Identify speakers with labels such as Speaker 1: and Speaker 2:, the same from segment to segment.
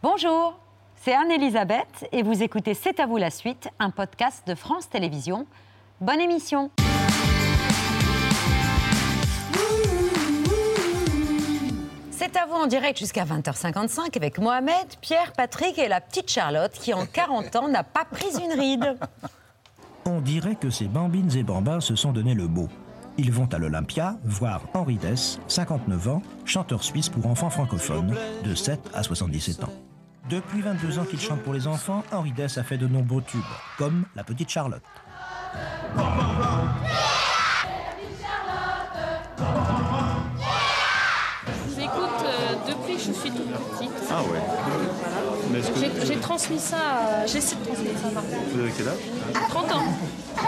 Speaker 1: Bonjour, c'est Anne-Elisabeth et vous écoutez C'est à vous la suite, un podcast de France Télévisions. Bonne émission C'est à vous en direct jusqu'à 20h55 avec Mohamed, Pierre, Patrick et la petite Charlotte qui en 40 ans n'a pas pris une ride.
Speaker 2: On dirait que ces bambines et bambins se sont donné le beau. Ils vont à l'Olympia voir Henri Dess, 59 ans, chanteur suisse pour enfants francophones, de 7 à 77 ans. Depuis 22 ans qu'il chante pour les enfants, Henri Dess a fait de nombreux tubes, comme La Petite Charlotte.
Speaker 3: Je vous écoute euh, depuis que je suis toute petite.
Speaker 4: Ah ouais.
Speaker 3: J'ai j'ai transmis ça, euh, j'essaie de transmettre ça
Speaker 4: vous avez quel âge?
Speaker 3: 30 ans.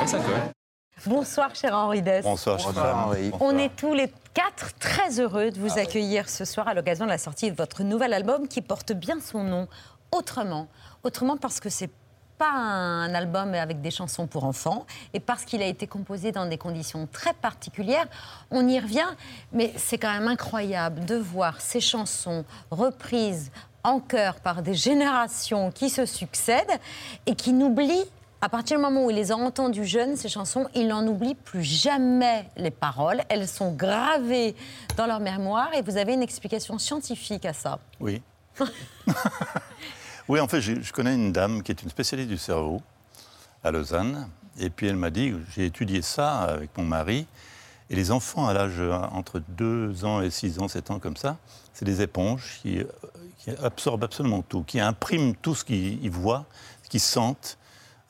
Speaker 4: Ah ça colle.
Speaker 1: Bonsoir cher Henri Dess.
Speaker 4: Bonsoir, cher femme.
Speaker 1: On est tous les quatre très heureux de vous accueillir ce soir à l'occasion de la sortie de votre nouvel album qui porte bien son nom, Autrement. Autrement parce que c'est pas un album avec des chansons pour enfants et parce qu'il a été composé dans des conditions très particulières. On y revient, mais c'est quand même incroyable de voir ces chansons reprises en chœur par des générations qui se succèdent et qui n'oublient à partir du moment où il les a entendues jeunes, ces chansons, il n'en oublie plus jamais les paroles. Elles sont gravées dans leur mémoire et vous avez une explication scientifique à ça.
Speaker 4: Oui. oui, en fait, je connais une dame qui est une spécialiste du cerveau à Lausanne. Et puis elle m'a dit, j'ai étudié ça avec mon mari. Et les enfants à l'âge euh, entre 2 ans et 6 ans, 7 ans comme ça, c'est des éponges qui, euh, qui absorbent absolument tout, qui impriment tout ce qu'ils voient, ce qu'ils sentent,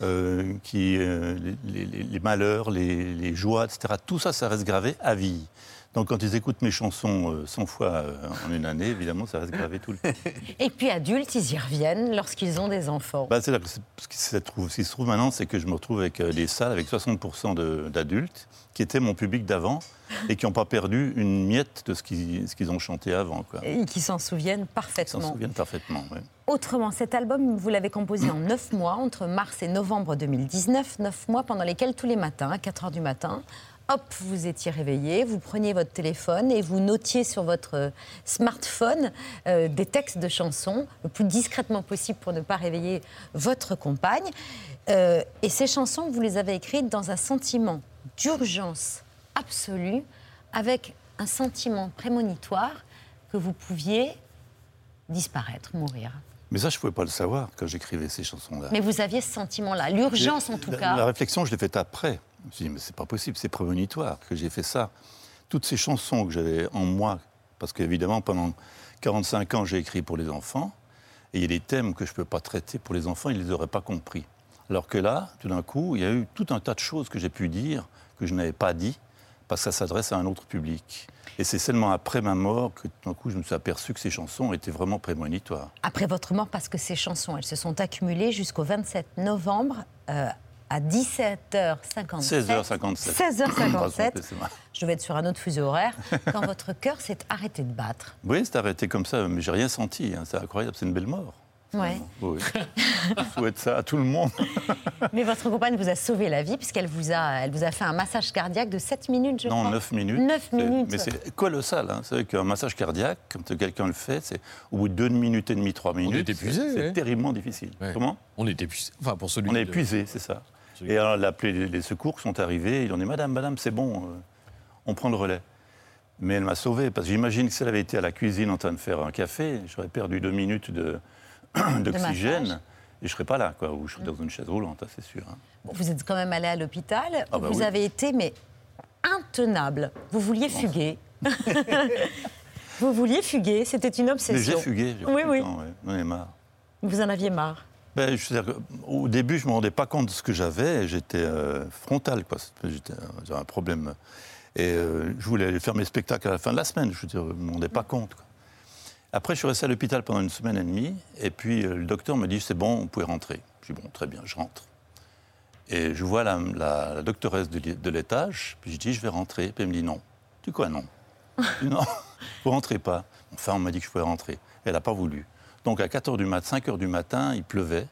Speaker 4: euh, qui, euh, les, les- les malheurs, les, les joies, etc. Tout ça, ça reste gravé à vie. Donc quand ils écoutent mes chansons euh, 100 fois euh, en une année, évidemment, ça reste gravé tout le temps.
Speaker 1: Et puis adultes, ils y reviennent lorsqu'ils ont des enfants.
Speaker 4: Bah, c'est ce, qui se trouve, ce qui se trouve maintenant, c'est que je me retrouve avec les salles avec 60% de- d'adultes qui étaient mon public d'avant et qui n'ont pas perdu une miette de ce qu'ils ont chanté avant. Quoi.
Speaker 1: Et qui s'en souviennent
Speaker 4: Ils s'en
Speaker 1: parfaitement.
Speaker 4: souviennent parfaitement. ouais.
Speaker 1: Autrement, cet album, vous l'avez composé en 9 mois, entre mars et novembre 2019. 9 mois pendant lesquels, tous les matins, à 4 heures du matin, hop, vous étiez réveillé, vous preniez votre téléphone et vous notiez sur votre euh, smartphone euh, des textes de chansons, le plus discrètement possible pour ne pas réveiller votre compagne. Euh, et ces chansons, vous les avez écrites dans un sentiment d'urgence absolue, avec un sentiment prémonitoire que vous pouviez disparaître, mourir.
Speaker 4: Mais ça, je ne pouvais pas le savoir quand j'écrivais ces chansons-là.
Speaker 1: Mais vous aviez ce sentiment-là, l'urgence en tout
Speaker 4: la,
Speaker 1: cas.
Speaker 4: La réflexion, je l'ai faite après. Je me suis dit, mais c'est pas possible, c'est prémonitoire que j'ai fait ça. Toutes ces chansons que j'avais en moi, parce qu'évidemment, pendant 45 ans, j'ai écrit pour les enfants, et il y a des thèmes que je ne peux pas traiter pour les enfants, ils ne les auraient pas compris. Alors que là, tout d'un coup, il y a eu tout un tas de choses que j'ai pu dire, que je n'avais pas dit, parce que ça s'adresse à un autre public. Et c'est seulement après ma mort que tout d'un coup, je me suis aperçu que ces chansons étaient vraiment prémonitoires.
Speaker 1: Après votre mort, parce que ces chansons, elles se sont accumulées jusqu'au 27 novembre euh, à 17h57.
Speaker 4: 16h57.
Speaker 1: 16h57.
Speaker 4: c'est vrai.
Speaker 1: Je devais être sur un autre fuseau horaire, quand votre cœur s'est arrêté de battre.
Speaker 4: Oui, c'est arrêté comme ça, mais j'ai rien senti. hein. C'est incroyable, c'est une belle mort.
Speaker 1: Ouais.
Speaker 4: Oui. Je souhaite ça à tout le monde.
Speaker 1: Mais votre compagne vous a sauvé la vie, puisqu'elle vous a, elle vous a fait un massage cardiaque de 7 minutes, je
Speaker 4: non,
Speaker 1: crois.
Speaker 4: 9 minutes.
Speaker 1: 9
Speaker 4: C'est-
Speaker 1: minutes.
Speaker 4: Mais c'est colossal. Hein. C'est vrai qu'un massage cardiaque, quand quelqu'un le fait, c'est au bout de 2 minutes et demie, 3 minutes.
Speaker 5: est épuisé,
Speaker 4: C'est
Speaker 5: ouais.
Speaker 4: terriblement difficile.
Speaker 5: Ouais.
Speaker 4: Comment?
Speaker 5: On est épuisé. Enfin, pour celui
Speaker 4: On est
Speaker 5: de-
Speaker 4: épuisé, c'est ça.
Speaker 5: Celui-
Speaker 4: Et alors, elle a appelé les, secours qui sont arrivés. Ils ont dit Madame, Madame, c'est bon, euh, on prend le relais. Mais elle m'a sauvé, parce que j'imagine que si elle avait été à la cuisine en train de faire un café, j'aurais perdu deux minutes de- d'oxygène. Et je ne serais pas là, quoi, ou je serais dans une chaise roulante, hein, c'est sûr. hein.
Speaker 1: Vous êtes quand même allé à l'hôpital.
Speaker 4: Ah bah
Speaker 1: vous
Speaker 4: oui.
Speaker 1: avez été, mais intenable. Vous vouliez fuguer. vous vouliez fuguer. C'était une obsession.
Speaker 4: j'ai fugué. j'ai
Speaker 1: Oui, oui.
Speaker 4: J'en ai marre.
Speaker 1: Vous en aviez marre.
Speaker 4: Ben, je au début, je ne me rendais pas compte de ce que j'avais. J'étais euh, frontal, quoi. J'étais- J'avais un problème. Et euh, je voulais aller faire mes spectacles à la fin de la semaine. Je ne me rendais pas compte. quoi. Après, je suis resté à l'hôpital pendant une semaine et demie. Et puis, euh, le docteur me dit c'est bon, vous pouvez rentrer. Je dis bon, très bien, je rentre. Et je vois la, doctoresse de, l'é- de l'étage. Puis je dis je vais rentrer. Puis elle me dit non. Tu quoi, non? Je dis, Non, vous rentrez pas. Enfin, on m'a dit que je pouvais rentrer. Elle n'a pas voulu. Donc, à 4 h du matin, 5 h du matin, il pleuvait.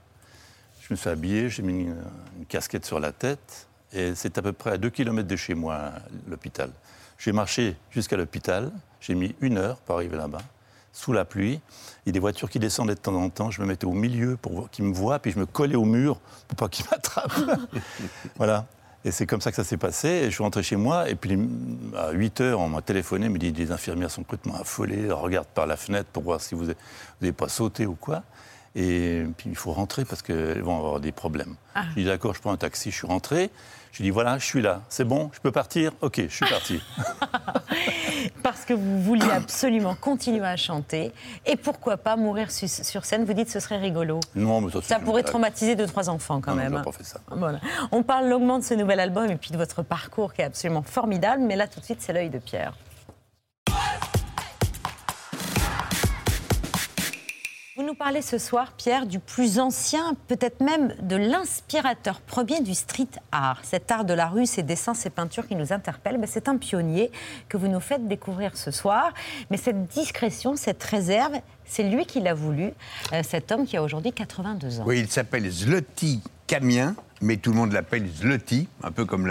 Speaker 4: Je me suis habillé, j'ai mis une, une casquette sur la tête. Et c'est à peu près à 2 km de chez moi, l'hôpital. J'ai marché jusqu'à l'hôpital. J'ai mis une heure pour arriver là-bas. Sous la pluie. Il y a des voitures qui descendaient de temps en temps. Je me mettais au milieu pour qu'ils me voient, puis je me collais au mur pour pas qu'ils m'attrapent. voilà. Et c'est comme ça que ça s'est passé. Et je suis rentré chez moi. Et puis à 8 heures, on m'a téléphoné, on me dit les infirmières sont complètement affolées, regardent par la fenêtre pour voir si vous n'avez pas sauté ou quoi. Et puis il faut rentrer parce qu'elles vont avoir des problèmes. Ah. Je dis d'accord, je prends un taxi, je suis rentré. Je dis voilà, je suis là, c'est bon, je peux partir? Ok, je suis parti.
Speaker 1: parce que vous vouliez absolument continuer à chanter et pourquoi pas mourir sur scène? Vous dites que ce serait rigolo.
Speaker 4: Non, mais ça,
Speaker 1: ça pourrait traumatiser deux trois enfants quand même.
Speaker 4: Non, pas fait ça.
Speaker 1: Voilà. On parle longuement de ce nouvel album et puis de votre parcours qui est absolument formidable, mais là tout de suite c'est l'œil de Pierre. Nous parlez ce soir, Pierre, du plus ancien, peut-être même de l'inspirateur premier du street art. Cet art de la rue, ces dessins, ces peintures qui nous interpellent, c'est un pionnier que vous nous faites découvrir ce soir. Mais cette discrétion, cette réserve, c'est lui qui l'a voulu, euh, cet homme qui a aujourd'hui 82 ans.
Speaker 6: Oui, il s'appelle Zloty Camien, mais tout le monde l'appelle Zloty, un peu comme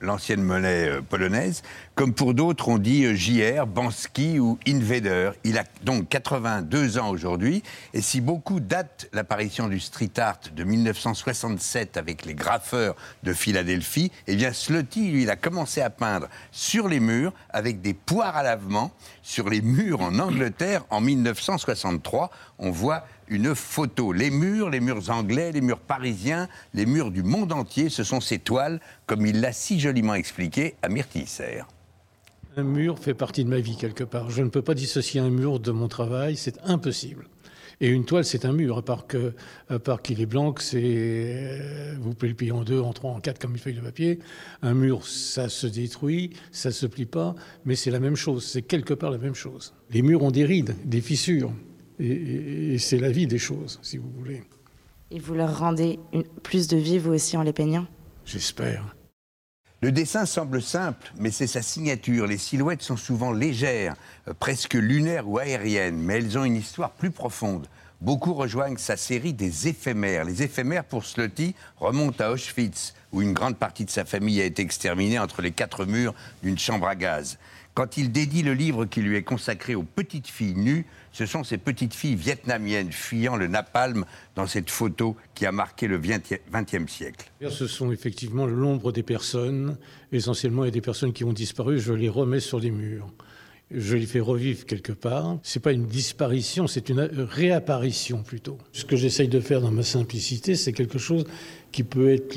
Speaker 6: l'ancienne monnaie euh, polonaise. Comme pour d'autres, on dit euh, JR, Bansky ou Invader. Il a donc 82 ans aujourd'hui, et si beaucoup datent l'apparition du street art de 1967 avec les graffeurs de Philadelphie, eh bien Zloty, lui, il a commencé à peindre sur les murs avec des poires à lavement, sur les murs en Angleterre en 1963. On voit une photo. Les murs, les murs anglais, les murs parisiens, les murs du monde entier, ce sont ces toiles, comme il l'a si joliment expliqué à Myrtille
Speaker 7: Un mur fait partie de ma vie quelque part. Je ne peux pas dissocier un mur de mon travail, c'est impossible. Et une toile, c'est un mur, à part que, à part qu'il est blanc, c'est euh, vous pouvez le plier en deux, en trois, en quatre comme une feuille de papier. Un mur, ça se détruit, ça se plie pas, mais c'est la même chose. C'est quelque part la même chose. Les murs ont des rides, des fissures. Et, c'est la vie des choses, si vous voulez.
Speaker 8: Et vous leur rendez plus de vie, vous aussi, en les peignant?
Speaker 7: J'espère.
Speaker 6: Le dessin semble simple, mais c'est sa signature. Les silhouettes sont souvent légères, euh, presque lunaires ou aériennes, mais elles ont une histoire plus profonde. Beaucoup rejoignent sa série des éphémères. Les éphémères, pour Slotty, remontent à Auschwitz, où une grande partie de sa famille a été exterminée entre les quatre murs d'une chambre à gaz. Quand il dédie le livre qui lui est consacré aux petites filles nues, ce sont ces petites filles vietnamiennes fuyant le napalm dans cette photo qui a marqué le XXe siècle.
Speaker 7: Ce sont effectivement l'ombre des personnes, essentiellement, et des personnes qui ont disparu. Je les remets sur les murs je les fais revivre quelque part. C'est pas une disparition, c'est une réapparition plutôt. Ce que j'essaye de faire dans ma simplicité, c'est quelque chose qui peut être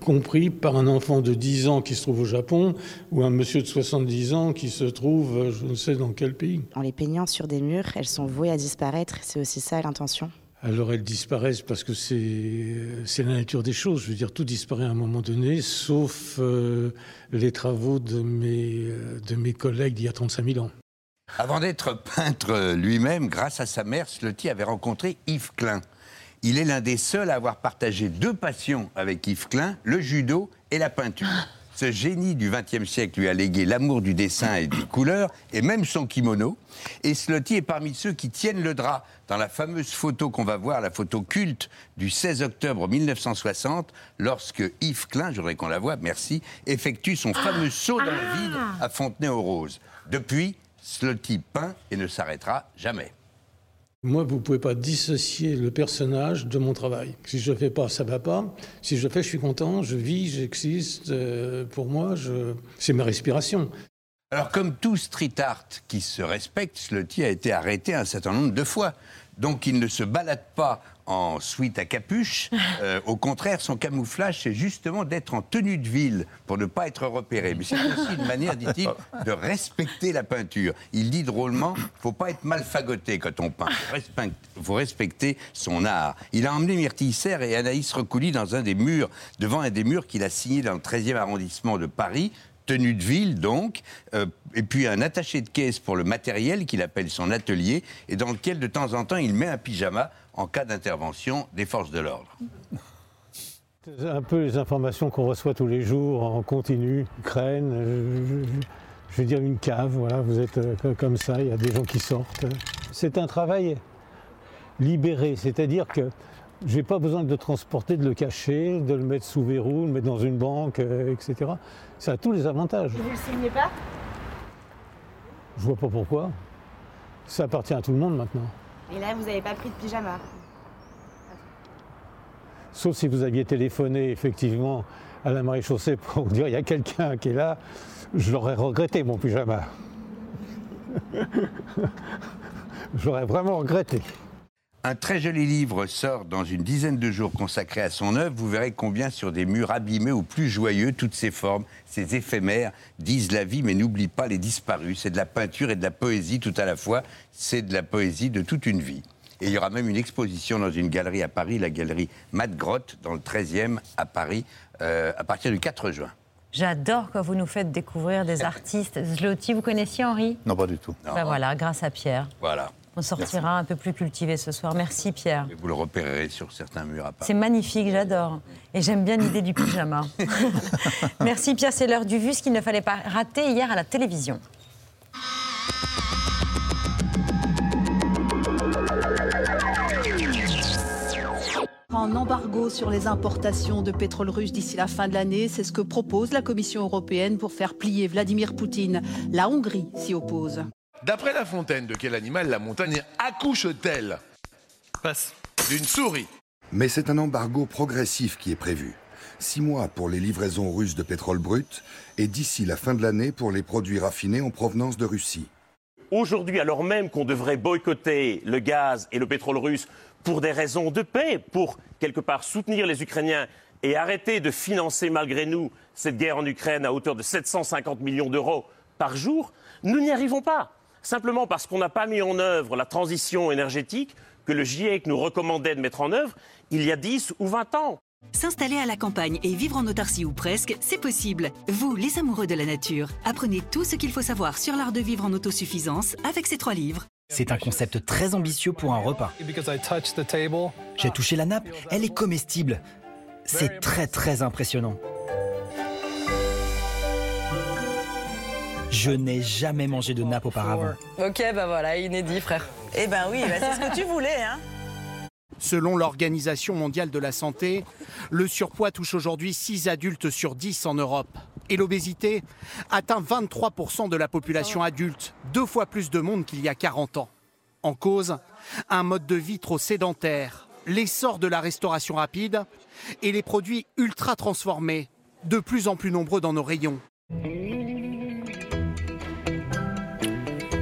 Speaker 7: compris par un enfant de 10 ans qui se trouve au Japon ou un monsieur de 70 ans qui se trouve je ne sais dans quel pays.
Speaker 8: En les peignant sur des murs, elles sont vouées à disparaître, c'est aussi ça l'intention
Speaker 7: alors elles disparaissent parce que c'est la nature des choses. Je veux dire, tout disparaît à un moment donné, sauf euh, les travaux de mes, euh, de mes collègues d'il y a 35 000 ans.
Speaker 6: Avant d'être peintre lui-même, grâce à sa mère, Slotty avait rencontré Yves Klein. Il est l'un des seuls à avoir partagé deux passions avec Yves Klein, le judo et la peinture. Ce génie du XXe siècle lui a légué l'amour du dessin et des couleurs, et même son kimono. Et Slotty est parmi ceux qui tiennent le drap dans la fameuse photo qu'on va voir, la photo culte du 16 octobre 1960, lorsque Yves Klein, je voudrais qu'on la voit, merci, effectue son fameux saut dans le vide ah. à Fontenay-aux-Roses. Depuis, Slotty peint et ne s'arrêtera jamais.
Speaker 7: Moi, vous ne pouvez pas dissocier le personnage de mon travail. Si je ne fais pas, ça ne va pas. Si je fais, je suis content, je vis, j'existe. Euh, pour moi, c'est ma respiration.
Speaker 6: Alors, comme tout street art qui se respecte, Slotty a été arrêté un certain nombre de fois. Donc, il ne se balade pas en suite à capuche. Euh, au contraire, son camouflage, c'est justement d'être en tenue de ville pour ne pas être repéré. Mais c'est aussi une manière, dit-il, de respecter la peinture. Il dit drôlement, faut pas être mal fagoté quand on peint. Il faut respecter son art. Il a emmené Myrtille Serre et Anaïs Recouli dans un des murs, devant un des murs qu'il a signé dans le 13e arrondissement de Paris, tenue de ville donc, euh, et puis un attaché de caisse pour le matériel qu'il appelle son atelier, et dans lequel de temps en temps il met un pyjama en cas d'intervention des forces de l'ordre.
Speaker 7: Un peu les informations qu'on reçoit tous les jours en continu, Ukraine, je, je, veux dire une cave, voilà, vous êtes euh, comme ça, il y a des gens qui sortent. C'est un travail libéré, c'est-à-dire que je n'ai pas besoin de le transporter, de le cacher, de le mettre sous verrou, de le mettre dans une banque, euh, etc. Ça a tous les avantages.
Speaker 9: Vous ne le signez pas?
Speaker 7: Je vois pas pourquoi. Ça appartient à tout le monde maintenant.
Speaker 9: Et là, vous n'avez pas pris de pyjama?
Speaker 7: Sauf si vous aviez téléphoné effectivement à la maréchaussée pour vous dire il y a quelqu'un qui est là, je l'aurais regretté mon pyjama. J'aurais vraiment regretté.
Speaker 6: Un très joli livre sort dans une dizaine de jours consacré à son œuvre. Vous verrez combien sur des murs abîmés ou plus joyeux, toutes ces formes, ces éphémères, disent la vie, mais n'oublie pas les disparus. C'est de la peinture et de la poésie tout à la fois. C'est de la poésie de toute une vie. Et il y aura même une exposition dans une galerie à Paris, la galerie Matt Grotte, dans le 13e à Paris, euh, à partir du 4 juin.
Speaker 1: J'adore quand vous nous faites découvrir des artistes. Zloty, vous connaissiez Henri?
Speaker 4: Non, pas du tout.
Speaker 1: Ben voilà, grâce à Pierre.
Speaker 6: Voilà.
Speaker 1: On sortira un peu plus cultivé ce soir. Merci Pierre.
Speaker 6: Et vous le repérerez sur certains murs à Paris.
Speaker 1: C'est magnifique, j'adore. Et j'aime bien l'idée du pyjama. Merci Pierre, c'est l'heure du vu, ce qu'il ne fallait pas rater hier à la télévision.
Speaker 10: En embargo sur les importations de pétrole russe d'ici la fin de l'année, c'est ce que propose la Commission européenne pour faire plier Vladimir Poutine. La Hongrie s'y oppose.
Speaker 11: D'après La Fontaine, de quel animal la montagne accouche-t-elle?
Speaker 12: Passe.
Speaker 11: D'une souris.
Speaker 13: Mais c'est un embargo progressif qui est prévu. Six mois pour les livraisons russes de pétrole brut et d'ici la fin de l'année pour les produits raffinés en provenance de Russie.
Speaker 12: Aujourd'hui, alors même qu'on devrait boycotter le gaz et le pétrole russe pour des raisons de paix, pour quelque part soutenir les Ukrainiens et arrêter de financer malgré nous cette guerre en Ukraine à hauteur de 750 millions d'euros par jour, nous n'y arrivons pas. Simplement parce qu'on n'a pas mis en œuvre la transition énergétique que le GIEC nous recommandait de mettre en œuvre il y a 10 ou 20 ans.
Speaker 14: S'installer à la campagne et vivre en autarcie ou presque, c'est possible. Vous, les amoureux de la nature, apprenez tout ce qu'il faut savoir sur l'art de vivre en autosuffisance avec ces trois livres.
Speaker 15: C'est un concept très ambitieux pour un repas. J'ai touché la nappe, elle est comestible. C'est très très impressionnant. Je n'ai jamais mangé de nappe auparavant.
Speaker 16: Ok, bah voilà, inédit, frère. Eh ben oui, bah c'est ce que tu voulais, hein.
Speaker 17: Selon l'Organisation mondiale de la santé, le surpoids touche aujourd'hui 6 adultes sur 10 en Europe. Et l'obésité atteint 23% de la population adulte, deux fois plus de monde qu'il y a 40 ans. En cause, un mode de vie trop sédentaire, l'essor de la restauration rapide et les produits ultra transformés, de plus en plus nombreux dans nos rayons.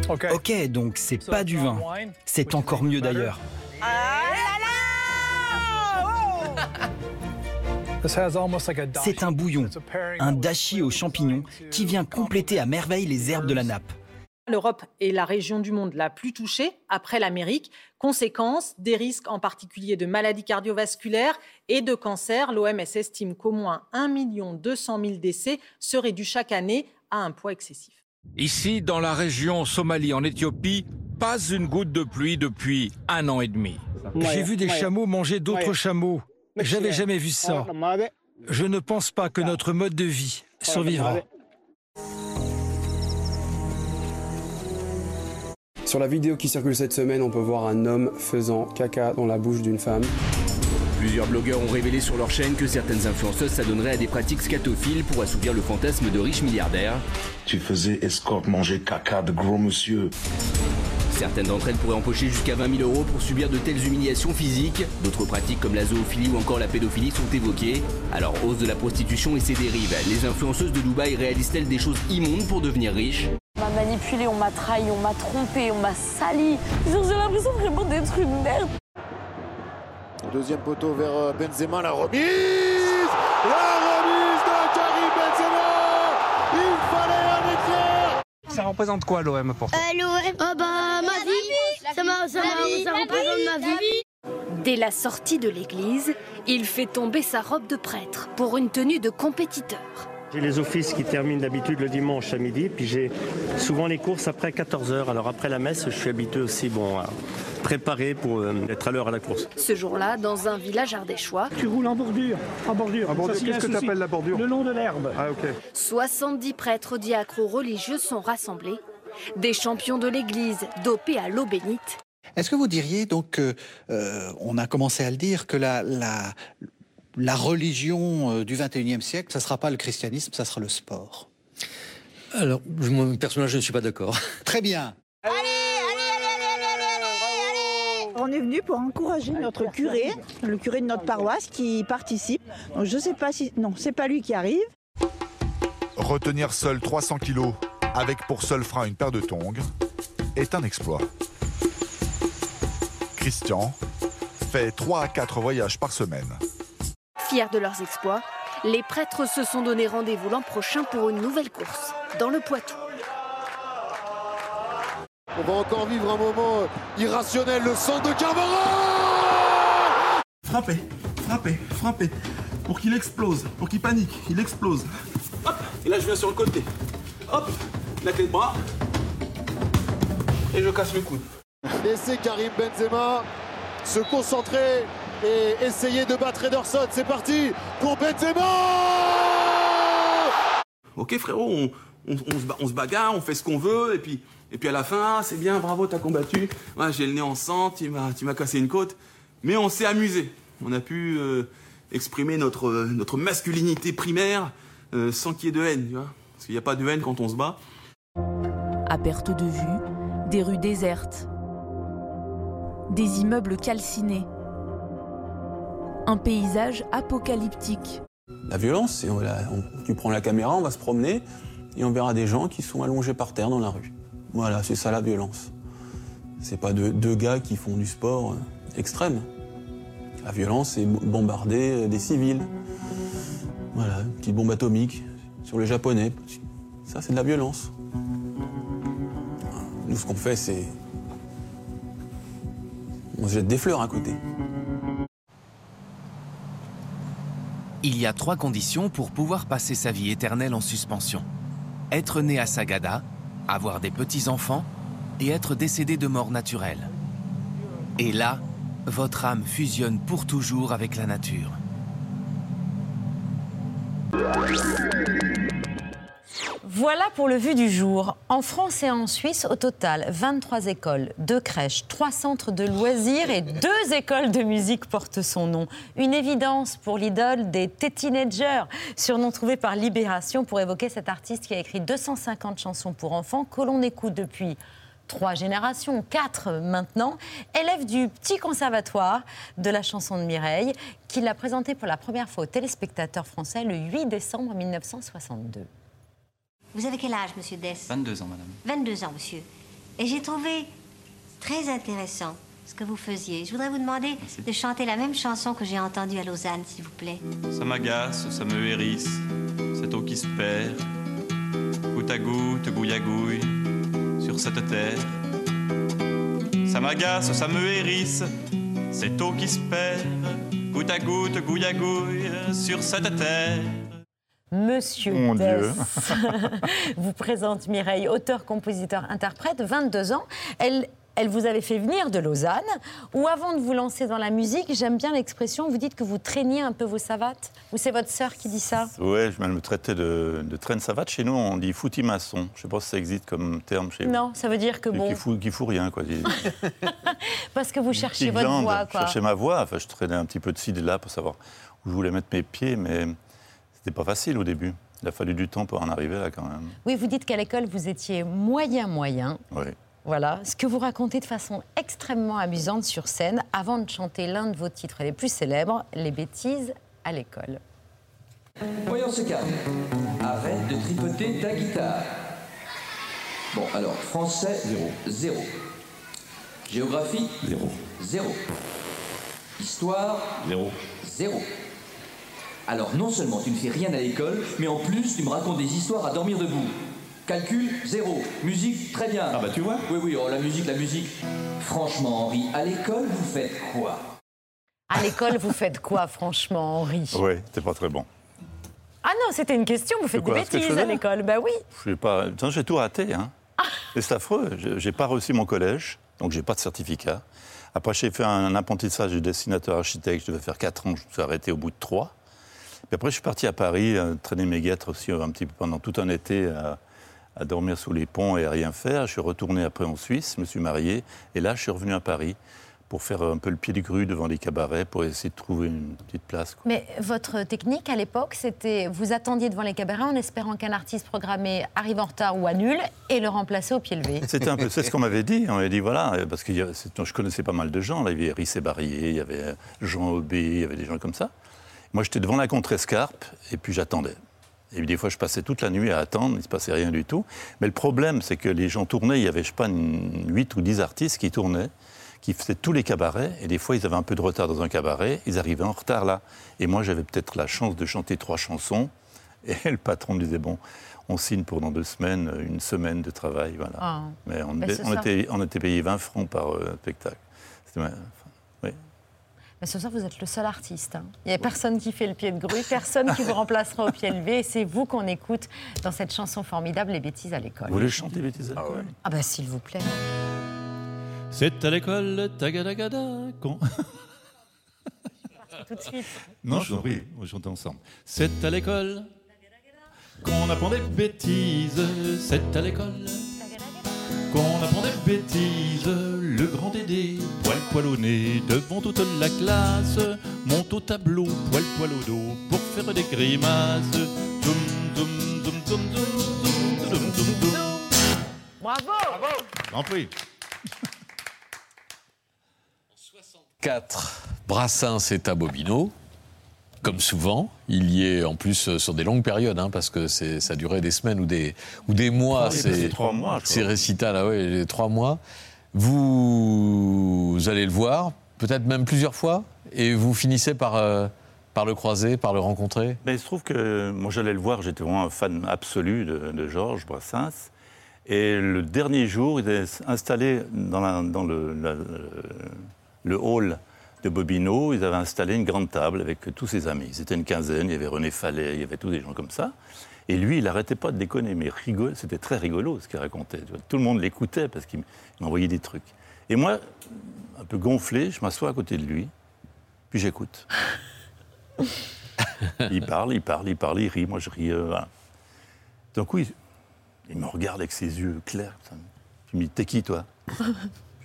Speaker 15: Ok, donc c'est pas du vin. C'est encore mieux d'ailleurs. C'est un bouillon, un dashi aux champignons qui vient compléter à merveille les herbes de la nappe.
Speaker 18: L'Europe est la région du monde la plus touchée après l'Amérique. Conséquence, des risques en particulier de maladies cardiovasculaires et de cancer. L'OMS estime qu'au moins 1 200 000 décès seraient dus chaque année à un poids excessif.
Speaker 19: Ici, dans la région Somalie, en Éthiopie, pas une goutte de pluie depuis un an et demi. J'ai vu des chameaux manger d'autres chameaux. J'avais jamais vu ça. Je ne pense pas que notre mode de vie survivra.
Speaker 20: Sur la vidéo qui circule cette semaine, on peut voir un homme faisant caca dans la bouche d'une femme.
Speaker 21: Plusieurs blogueurs ont révélé sur leur chaîne que certaines influenceuses s'adonneraient à des pratiques scatophiles pour assouvir le fantasme de riches milliardaires.
Speaker 22: Tu faisais escorte manger caca de gros monsieur.
Speaker 21: Certaines d'entre elles pourraient empocher jusqu'à 20 000 euros pour subir de telles humiliations physiques. D'autres pratiques comme la zoophilie ou encore la pédophilie sont évoquées. Alors, hausse de la prostitution et ses dérives, les influenceuses de Dubaï réalisent-elles des choses immondes pour devenir riches?
Speaker 23: On m'a manipulé, on m'a trahi, on m'a trompé, on m'a sali. J'ai l'impression vraiment d'être une merde.
Speaker 24: Deuxième poteau vers Benzema, la remise! La remise de Karim Benzema! Il fallait un éclair!
Speaker 25: Ça représente quoi l'OM pour toi?
Speaker 26: Euh, L'OM, oh bah ma vie. Ça, m'a, ça, m'a, ça représente ma vie.
Speaker 3: Dès la sortie de l'église, il fait tomber sa robe de prêtre pour une tenue de compétiteur.
Speaker 27: J'ai les offices qui terminent d'habitude le dimanche à midi, puis j'ai souvent les courses après 14h. Alors après la messe, je suis habitué aussi bon, à préparer pour euh, être à l'heure à la course.
Speaker 3: Ce jour-là, dans un village ardéchois,
Speaker 28: tu roules en bordure. En bordure.
Speaker 24: En bordure. Qu'est-ce que tu appelles la bordure
Speaker 28: Le long de l'herbe.
Speaker 24: Ah ok.
Speaker 3: 70 prêtres diacres religieux sont rassemblés, des champions de l'église dopés à l'eau bénite.
Speaker 29: Est-ce que vous diriez donc, euh, on a commencé à le dire, que la, la, la religion du 21e siècle, ça ne sera pas le christianisme, ça sera le sport.
Speaker 30: Alors, moi, personnellement, je ne suis pas d'accord.
Speaker 29: Très bien.
Speaker 26: Allez, allez, allez, allez
Speaker 31: On est venu pour encourager notre curé, le curé de notre paroisse qui participe. Donc je sais pas si non, c'est pas lui qui arrive.
Speaker 30: Retenir seul 300 kilos avec pour seul frein une paire de tongs est un exploit. Christian fait 3 à 4 voyages par semaine.
Speaker 3: Fiers de leurs exploits, les prêtres se sont donné rendez-vous l'an prochain pour une nouvelle course, dans le Poitou.
Speaker 24: On va encore vivre un moment euh, irrationnel, le centre de Carvara
Speaker 32: Frappez, frappez, frappez. Pour qu'il explose, pour qu'il panique, il explose. Hop, et là je viens sur le côté. Hop, la clé de bras. Et je casse le coude.
Speaker 24: Laissez Karim Benzema se concentrer et essayer de battre Ederson. C'est parti pour Benzema
Speaker 32: Ok frérot, on, on- on se, ba- on se bagarre, on fait ce qu'on veut, et puis, et puis à la fin, c'est bien, bravo, t'as combattu. Ouais, j'ai le nez en sang, tu m'as, tu m'as cassé une côte. Mais on s'est amusé. On a pu euh, exprimer notre, euh, notre masculinité primaire euh, sans qu'il y ait de haine, tu vois. Parce qu'il n'y a pas de haine quand on se bat.
Speaker 3: À perte de vue, des rues désertes, des immeubles calcinés, un paysage apocalyptique.
Speaker 33: La violence, c'est tu prends la caméra, on va se promener et on verra des gens qui sont allongés par terre dans la rue. Voilà, c'est ça la violence. C'est pas deux, gars qui font du sport euh, extrême. La violence, c'est bo- bombarder euh, des civils. Voilà, une petite bombe atomique sur les Japonais. Ça, c'est de la violence. Nous, ce qu'on fait, c'est. On se jette des fleurs à côté.
Speaker 34: Il y a trois conditions pour pouvoir passer sa vie éternelle en suspension. Être né à Sagada, avoir des petits-enfants et être décédé de mort naturelle. Et là, votre âme fusionne pour toujours avec la nature.
Speaker 1: Voilà pour le vu du jour. En France et en Suisse, au total, 23 écoles, 2 crèches, 3 centres de loisirs et 2 écoles de musique portent son nom. Une évidence pour l'idole des teenagers, surnom trouvé par Libération pour évoquer cet artiste qui a écrit 250 chansons pour enfants que l'on écoute depuis trois générations, quatre maintenant, élève du petit conservatoire de la chanson de Mireille, qui l'a présenté pour la première fois aux téléspectateurs français le 8 décembre 1962.
Speaker 35: Vous avez quel âge, monsieur Dess
Speaker 36: 22 ans, madame.
Speaker 35: 22 ans, monsieur. Et j'ai trouvé très intéressant ce que vous faisiez. Je voudrais vous demander de chanter la même chanson que j'ai entendue à Lausanne, s'il vous plaît.
Speaker 36: Ça m'agace, ça me hérisse, cette eau qui se perd, goutte à goutte, gouille à gouille, sur cette terre. Ça m'agace, ça me hérisse, cette eau qui se perd, goutte à goutte, gouille à gouille, sur cette terre.
Speaker 1: Monsieur
Speaker 36: Mon Dieu.
Speaker 1: Dess vous présente Mireille, auteur, compositeur, interprète, 22 ans. Elle, elle vous avait fait venir de Lausanne, ou avant de vous lancer dans la musique, j'aime bien l'expression, vous dites que vous traîniez un peu vos savates, ou c'est votre sœur qui dit ça?
Speaker 4: Ouais, je me traitais de, de traîne savate. Chez nous, on dit fouti maçon. Je sais pas si ça existe comme terme chez vous.
Speaker 1: Non, ça veut dire que
Speaker 4: Qui-
Speaker 1: bon,
Speaker 4: Qui fout, qui fout rien, quoi.
Speaker 1: Parce que vous cherchez votre
Speaker 4: glande.
Speaker 1: voix,
Speaker 4: Je
Speaker 1: quoi.
Speaker 4: cherchais ma voix. Enfin, je traînais un petit peu de ci, de là pour savoir où je voulais mettre mes pieds, mais c'était pas facile au début. Il a fallu du temps pour en arriver là, quand même.
Speaker 1: Oui, vous dites qu'à l'école, vous étiez moyen-moyen.
Speaker 4: Oui.
Speaker 1: Voilà, ce que vous racontez de façon extrêmement amusante sur scène avant de chanter l'un de vos titres les plus célèbres, Les bêtises à l'école.
Speaker 37: Voyons ce calme. Arrête de tripoter ta guitare. Bon, alors, français, zéro. Zéro. Géographie, zéro. Zéro. Histoire, zéro. Zéro. Alors, non seulement tu ne fais rien à l'école, mais en plus, tu me racontes des histoires à dormir debout. Calcul, zéro. Musique, très bien. Ah bah tu vois Oui, oui, oh, la musique, la musique. Franchement, Henri, à l'école, vous faites quoi?
Speaker 1: À l'école, vous faites quoi, franchement, Henri?
Speaker 4: Oui, c'était pas très bon.
Speaker 1: Ah non, c'était une question, vous faites
Speaker 4: quoi,
Speaker 1: des bêtises à l'école. Ben oui.
Speaker 4: Je sais pas. J'ai tout raté. Hein. Et c'est affreux. J'ai j'ai pas réussi mon collège, donc j'ai pas de certificat. Après, j'ai fait un apprentissage de dessinateur architecte. Je devais faire 4 ans. Je me suis arrêté au bout de 3. Puis après, je suis parti à Paris, euh, traîner mes guêtres aussi euh, un petit peu pendant tout un été à, à dormir sous les ponts et à rien faire. Je suis retourné après en Suisse, je me suis marié. Et là, je suis revenu à Paris pour faire un peu le pied de grue devant les cabarets, pour essayer de trouver une petite place. quoi.
Speaker 1: Mais votre technique à l'époque, c'était vous attendiez devant les cabarets en espérant qu'un artiste programmé arrive en retard ou annule et le remplacer au pied levé.
Speaker 4: C'était un peu, c'est ce qu'on m'avait dit. On m'avait dit voilà, euh, parce que je connaissais pas mal de gens. Là, il y avait Rissé Barrier, il y avait Jean Aubé, il y avait des gens comme ça. Moi, j'étais devant la contre-escarpe et puis j'attendais. Et des fois, je passais toute la nuit à attendre, il ne se passait rien du tout. Mais le problème, c'est que les gens tournaient, il y avait, je sais pas, 8 ou 10 artistes qui tournaient, qui faisaient tous les cabarets, et des fois, ils avaient un peu de retard dans un cabaret, ils arrivaient en retard là. Et moi, j'avais peut-être la chance de chanter trois chansons, et le patron me disait, bon, on signe pour dans deux semaines, une semaine de travail, voilà.
Speaker 1: Ah.
Speaker 4: Mais on, était, on était payé 20 francs par euh, spectacle. C'était.
Speaker 1: Mais ce soir, vous êtes le seul artiste. hein. Il n'y a personne qui fait le pied de grue, personne qui vous remplacera au pied levé. Et c'est vous qu'on écoute dans cette chanson formidable, Les bêtises à l'école.
Speaker 4: Vous voulez chanter bêtises à l'école?
Speaker 1: Ah bah s'il vous plaît.
Speaker 4: C'est à l'école, tagadagada, con.
Speaker 1: Tout de suite.
Speaker 4: Non, je vous en prie, on va chanter ensemble. C'est à l'école qu'on apprend des bêtises. C'est à l'école qu'on apprend des bêtises des poils poil au nez devant toute la classe. Monte au tableau, poil poil au dos pour faire des grimaces. Zoom, zoom, zoom, zoom, zoom, zoom, zoom, zoom,
Speaker 1: Bravo! Bravo!
Speaker 4: En
Speaker 5: 64, Brassens est à Bobino comme souvent, il y est en plus euh, sur des longues périodes, hein, parce que ça durait des semaines ou des, ou des mois.
Speaker 4: Oui, c'est trois mois.
Speaker 5: Ces récitals, ah là, oui, trois mois. Vous, allez le voir, peut-être même plusieurs fois, et vous finissez par, euh, par le croiser, par le rencontrer.
Speaker 4: Ben, il se trouve que moi j'allais le voir, j'étais vraiment un fan absolu de, Georges Brassens. Et le dernier jour, il est installé dans, le, hall de Bobino, ils avaient installé une grande table avec tous ses amis. Ils étaient une quinzaine, il y avait René Fallet, il y avait tous des gens comme ça. Et lui, il n'arrêtait pas de déconner, mais c'était très rigolo ce qu'il racontait. tu vois. Tout le monde l'écoutait parce qu'il il m'envoyait des trucs. Et moi, un peu gonflé, je m'assois à côté de lui, puis j'écoute. il parle, il parle, il parle, il rit, moi je ris. euh, voilà. D'un coup, il, me regarde avec ses yeux clairs. ça. Il me dit T'es qui, toi?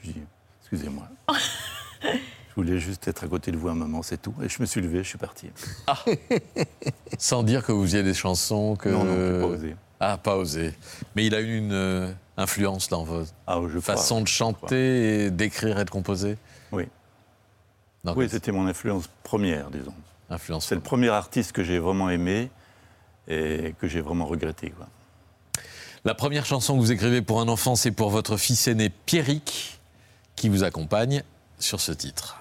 Speaker 4: Je dis Excusez-moi. Je voulais juste être à côté de vous un moment, c'est tout. Et je me suis levé, je suis parti.
Speaker 5: Sans dire que vous faisiez des chansons, que...
Speaker 4: Non, non, pas osé.
Speaker 5: Ah, pas osé. Mais il a eu une euh, influence dans votre
Speaker 4: Ah, je crois,
Speaker 5: façon de chanter, et d'écrire et de composer?
Speaker 4: Oui. Oui, c'était mon influence première, disons.
Speaker 5: Influence
Speaker 4: C'est le premier artiste que j'ai vraiment aimé et que j'ai vraiment regretté. Quoi.
Speaker 5: La première chanson que vous écrivez pour un enfant, c'est pour votre fils aîné Pierrick, qui vous accompagne sur ce titre.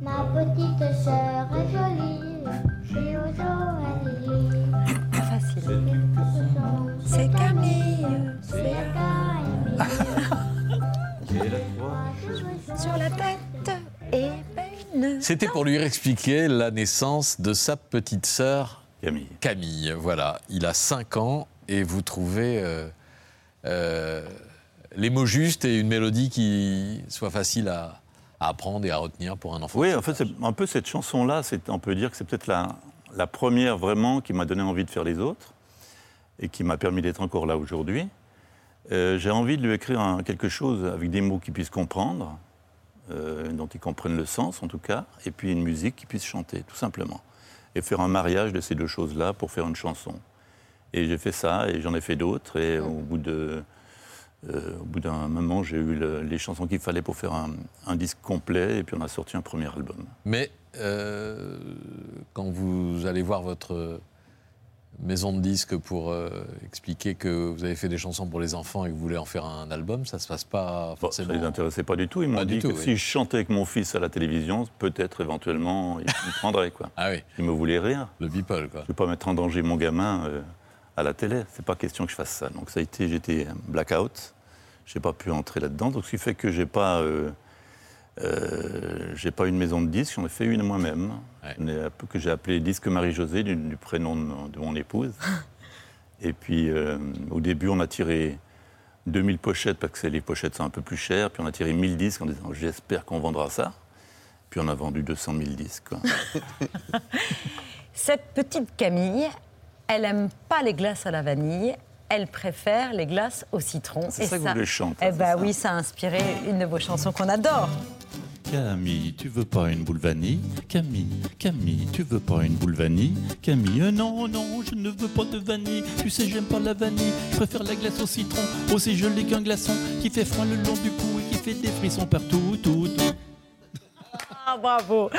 Speaker 38: Ma petite sœur est jolie, j'ai aux oreilles.
Speaker 1: Pas facile. C'est Camille, c'est sur la tête et peine.
Speaker 5: C'était pour lui expliquer la naissance de sa petite sœur
Speaker 4: Camille.
Speaker 5: Camille, voilà. Il a 5 ans et vous trouvez euh, euh, les mots justes et une mélodie qui soit facile à, à apprendre et à retenir pour un enfant.
Speaker 4: Oui, en fait, c'est un peu cette chanson-là, on peut dire que c'est peut-être la, la première vraiment qui m'a donné envie de faire les autres et qui m'a permis d'être encore là aujourd'hui. Euh, J'ai envie de lui écrire un- quelque chose avec des mots qu'il puisse comprendre, euh, dont il comprenne le sens en tout cas, et puis une musique qu'il puisse chanter, tout simplement. Et faire un mariage de ces deux choses-là pour faire une chanson. Et j'ai fait ça, et j'en ai fait d'autres, et au bout de... euh, au bout d'un moment, j'ai eu le- les chansons qu'il fallait pour faire un, un disque complet, et puis on a sorti un premier album.
Speaker 5: Mais euh, quand vous allez voir votre maison de disques pour euh, expliquer que vous avez fait des chansons pour les enfants et que vous voulez en faire un album, ça se passe pas
Speaker 4: Bon,
Speaker 5: forcément.
Speaker 4: ça les intéressait pas du tout. Ils m'ont dit
Speaker 5: tout,
Speaker 4: que
Speaker 5: oui.
Speaker 4: si je chantais avec mon fils à la télévision, peut-être éventuellement, ils me prendraient. Quoi.
Speaker 5: Ah oui.
Speaker 4: Ils me voulaient rire.
Speaker 5: Le people, quoi.
Speaker 4: Je ne vais pas mettre en danger mon gamin euh, à la télé. C'est pas question que je fasse ça. Donc ça a été, j'étais blackout. J'ai pas pu entrer là-dedans. Donc ce qui fait que j'ai pas, euh, euh, j'ai pas une maison de disques. J'en ai fait une moi-même, peu- que j'ai appelée Disque Marie-Josée du, du prénom de, mon- de mon épouse. Et puis euh, au début, on a tiré 2000 pochettes parce que les pochettes sont un peu plus chères. Puis on a tiré 1000 disques en disant j'espère qu'on vendra ça. Puis on a vendu 200 000 disques. quoi.
Speaker 1: Cette petite Camille, elle aime pas les glaces à la vanille. Elle préfère les glaces au citron.
Speaker 4: C'est ça que vous voulez que je chante,
Speaker 1: Eh ben
Speaker 4: ça
Speaker 1: oui, ça a inspiré une de vos chansons qu'on adore.
Speaker 4: Camille, tu veux pas une boule vanille? Camille, Camille, tu veux pas une boule vanille? Camille, euh, non, non, je ne veux pas de vanille. Tu sais, j'aime pas la vanille, je préfère la glace au citron. Aussi gelé qu'un glaçon qui fait froid le long du cou et qui fait des frissons partout, tout, tout.
Speaker 1: Ah, bravo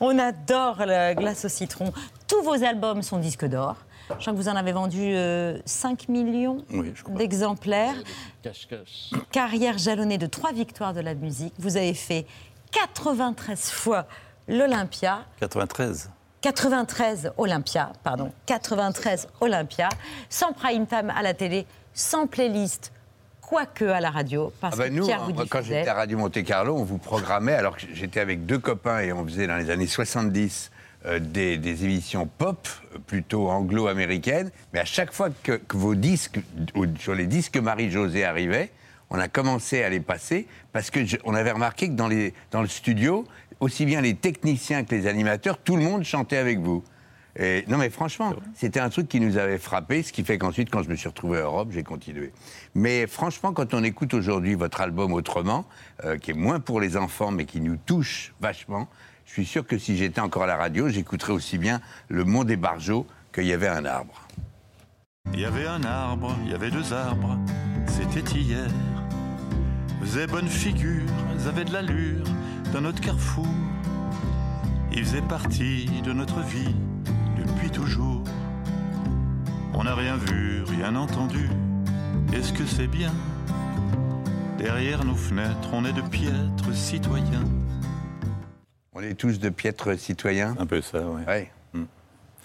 Speaker 1: On adore la glace au citron. Tous vos albums sont disques d'or. Je crois que vous en avez vendu euh, 5 millions
Speaker 4: Oui,
Speaker 1: d'exemplaires. Carrière jalonnée de trois victoires de la musique. Vous avez fait 93 fois l'Olympia.
Speaker 4: 93.
Speaker 1: 93 Olympia, pardon, 93 Olympia, sans prime time à la télé, sans playlist, quoique à la radio, parce
Speaker 6: Ah bah
Speaker 1: que
Speaker 6: nous,
Speaker 1: Pierre vous
Speaker 6: moi, quand j'étais à Radio Monte Carlo, on vous programmait, alors que j'étais avec deux copains et on faisait dans les années 70 euh, des, des émissions pop, euh, plutôt anglo-américaines, mais à chaque fois que, que vos disques, ou sur les disques Marie-Josée arrivaient, on a commencé à les passer parce que je- on avait remarqué que dans, les, dans le studio, aussi bien les techniciens que les animateurs, tout le monde chantait avec vous. Et, non mais franchement, c'était un truc qui nous avait frappé, ce qui fait qu'ensuite, quand je me suis retrouvé à Europe, j'ai continué. Mais franchement, quand on écoute aujourd'hui votre album Autrement, euh, qui est moins pour les enfants, mais qui nous touche vachement, je suis sûr que si j'étais encore à la radio, j'écouterais aussi bien Le Mont des Bargeaux qu'il y avait un arbre.
Speaker 4: Il y avait un arbre, il y avait deux arbres, c'était hier. Faisaient bonne figure, ils avaient de l'allure dans notre carrefour. Ils faisaient partie de notre vie depuis toujours. On n'a rien vu, rien entendu. Est-ce que c'est bien? Derrière nos fenêtres, on est de piètres citoyens.
Speaker 6: On est tous de piètres citoyens
Speaker 4: Un peu ça, oui.
Speaker 6: Ouais.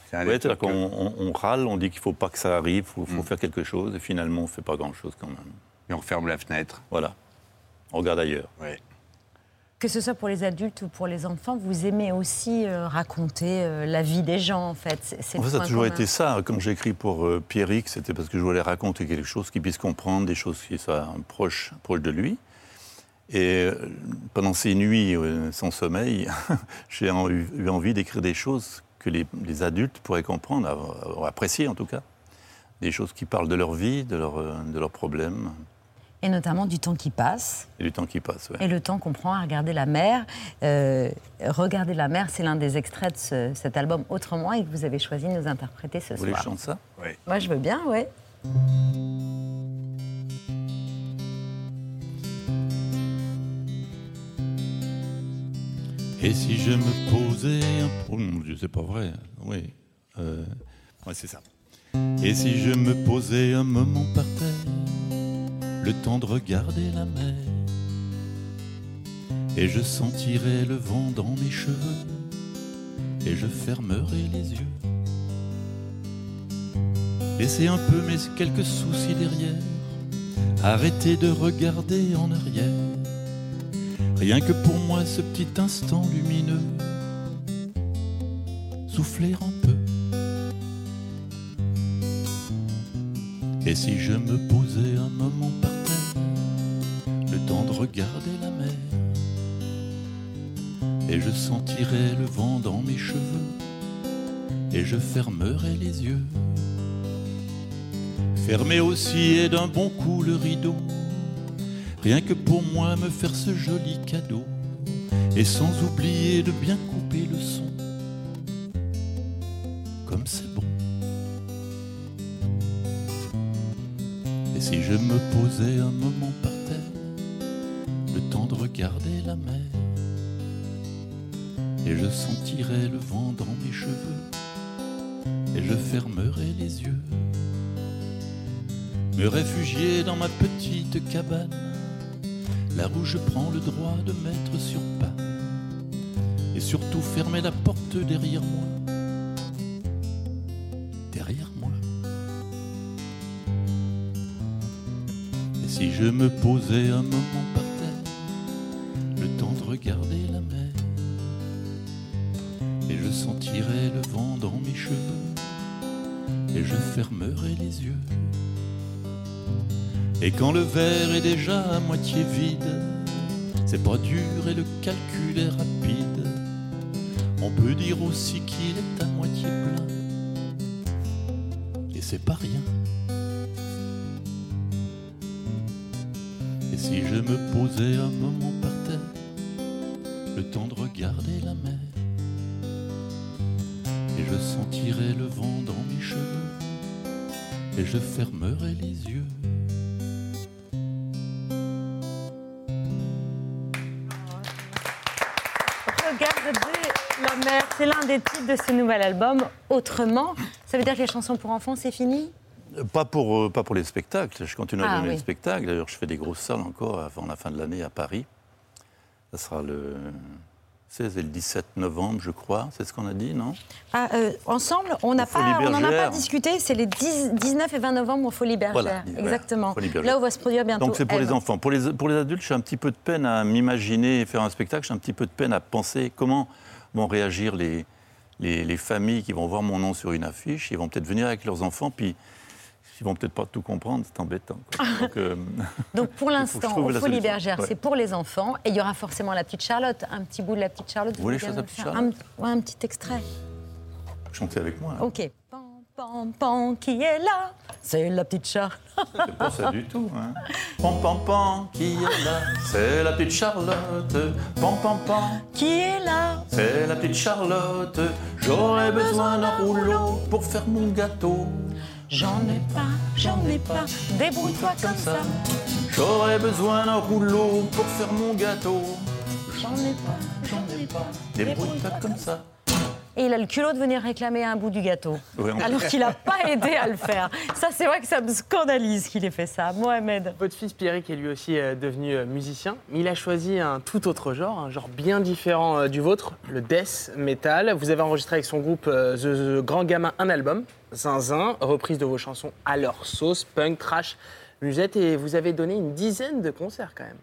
Speaker 6: C'est un
Speaker 4: Ouais, qu'on
Speaker 6: que-
Speaker 4: on- on râle, on dit qu'il ne faut pas que ça arrive, il faut, faut faire quelque chose, et finalement, on ne fait pas grand-chose quand même.
Speaker 6: Et on ferme la fenêtre.
Speaker 4: Voilà. On regarde ailleurs.
Speaker 6: Ouais.
Speaker 1: Que ce soit pour les adultes ou pour les enfants, vous aimez aussi euh, raconter euh, la vie des gens, en fait. C'est c'est
Speaker 4: En fait, ça a toujours
Speaker 1: commun.
Speaker 4: été ça. Quand j'ai écrit pour euh, Pierrick, c'était parce que je voulais raconter quelque chose qui puisse comprendre, des choses qui soient proches, proches de lui. Et euh, pendant ces nuits euh, sans sommeil, j'ai eu, envie d'écrire des choses que les, les adultes pourraient comprendre, apprécier en tout cas. Des choses qui parlent de leur vie, de, leur, euh, de leurs problèmes
Speaker 1: Et notamment du temps qui passe.
Speaker 4: et du temps qui passe. ouais.
Speaker 1: Et le temps qu'on prend à regarder la mer. Euh, regarder la mer, c'est l'un des extraits de ce- cet album Autrement et que vous avez choisi de nous interpréter ce
Speaker 4: Vous voulez que
Speaker 1: soir.
Speaker 4: je chante ça?
Speaker 6: Oui.
Speaker 1: Moi, je veux bien, ouais.
Speaker 4: Et si je me posais un... Oh. Euh, ouais, c'est ça. Et si je me posais un moment par terre, le temps de regarder la mer, et je sentirais le vent dans mes cheveux, et je fermerais les yeux. Laisser un peu mes quelques soucis derrière, arrêter de regarder en arrière. Rien que pour moi ce petit instant lumineux, souffler un peu. Et si je me posais un moment par terre, le temps de regarder la mer, et je sentirais le vent dans mes cheveux, et je fermerais les yeux. Fermer aussi et d'un bon coup le rideau, rien que pour moi me faire ce joli et sans oublier de bien couper le son, comme c'est bon. Et si je me posais un moment par terre, le temps de regarder la mer, et je sentirais le vent dans mes cheveux, et je fermerais les yeux, me réfugier dans ma petite cabane, là où je prends le droit de mettre sur pas, et surtout fermer la porte derrière moi, derrière moi. Et si je me posais un moment par terre, le temps de regarder la mer, et je sentirais le vent dans mes cheveux, et je fermerais les yeux. Et quand le verre est déjà à moitié vide, c'est pas dur et le calcul est rapide. On peut dire aussi qu'il est à moitié plein. Et c'est pas rien. Et si je me posais un moment par terre,
Speaker 39: le temps de regarder la mer. Et je sentirai le vent dans mes cheveux, et je fermerai les yeux.
Speaker 1: C'est l'un des titres de ce nouvel album. Autrement, ça veut dire que les chansons pour enfants, c'est fini?
Speaker 4: Pas pour, euh, pas pour les spectacles. Je continue à
Speaker 1: Ah,
Speaker 4: donner
Speaker 1: oui.
Speaker 4: les spectacles. D'ailleurs, je fais des grosses salles encore avant la fin de l'année à Paris. Ça sera le 16 et le 17 novembre, je crois. C'est ce qu'on a dit, non?
Speaker 1: Ah, euh, Ensemble, on n'en a pas discuté. C'est les 10 19 et 20 novembre Bergères.
Speaker 4: Voilà, voilà,
Speaker 1: Exactement. Là où va se produire bientôt.
Speaker 4: Donc c'est pour les enfants. Pour les, pour les adultes, j'ai un petit peu de peine à m'imaginer faire un spectacle. J'ai un petit peu de peine à penser comment vont réagir les, les, les familles qui vont voir mon nom sur une affiche. Ils vont peut-être venir avec leurs enfants, puis ils vont peut-être pas tout comprendre. C'est embêtant. quoi. Donc, euh,
Speaker 1: Donc pour l'instant,
Speaker 4: solution.
Speaker 1: Bergères,
Speaker 4: Ouais.
Speaker 1: c'est pour les enfants. Et il y aura forcément la petite Charlotte. Un petit bout de la petite Charlotte.
Speaker 4: Vous voulez
Speaker 1: bien
Speaker 4: chanter la petite Charlotte
Speaker 1: un, ouais, un petit extrait.
Speaker 4: Chantez avec moi.
Speaker 1: Ok. Pan, pan, pan, qui est là C'est la petite Charlotte.
Speaker 4: C'est pas ça du tout. Hein. Pam, pam, pam, qui est là C'est la petite Charlotte. Pam, pam, pam.
Speaker 1: Qui est là
Speaker 4: C'est la petite Charlotte. J'aurais besoin d'un rouleau pour faire mon gâteau.
Speaker 1: J'en ai pas, j'en ai pas. Débrouille-toi comme ça.
Speaker 4: J'aurais besoin d'un rouleau pour faire mon gâteau.
Speaker 1: J'en ai pas, j'en ai pas.
Speaker 4: Débrouille-toi comme ça.
Speaker 1: Et il a le culot de venir réclamer un bout du gâteau. Alors qu'il n'a pas aidé à le faire. Ça, c'est vrai que ça me scandalise qu'il ait fait ça. Mohamed.
Speaker 40: Votre fils Pierrick est lui aussi euh, devenu euh, musicien, mais il a choisi un tout autre genre, un genre bien différent euh, du vôtre, le death metal. Vous avez enregistré avec son groupe The, The Grand Gamin un album, Zinzin, reprise de vos chansons à leur sauce, punk, trash, musette, et vous avez donné une dizaine de concerts quand même.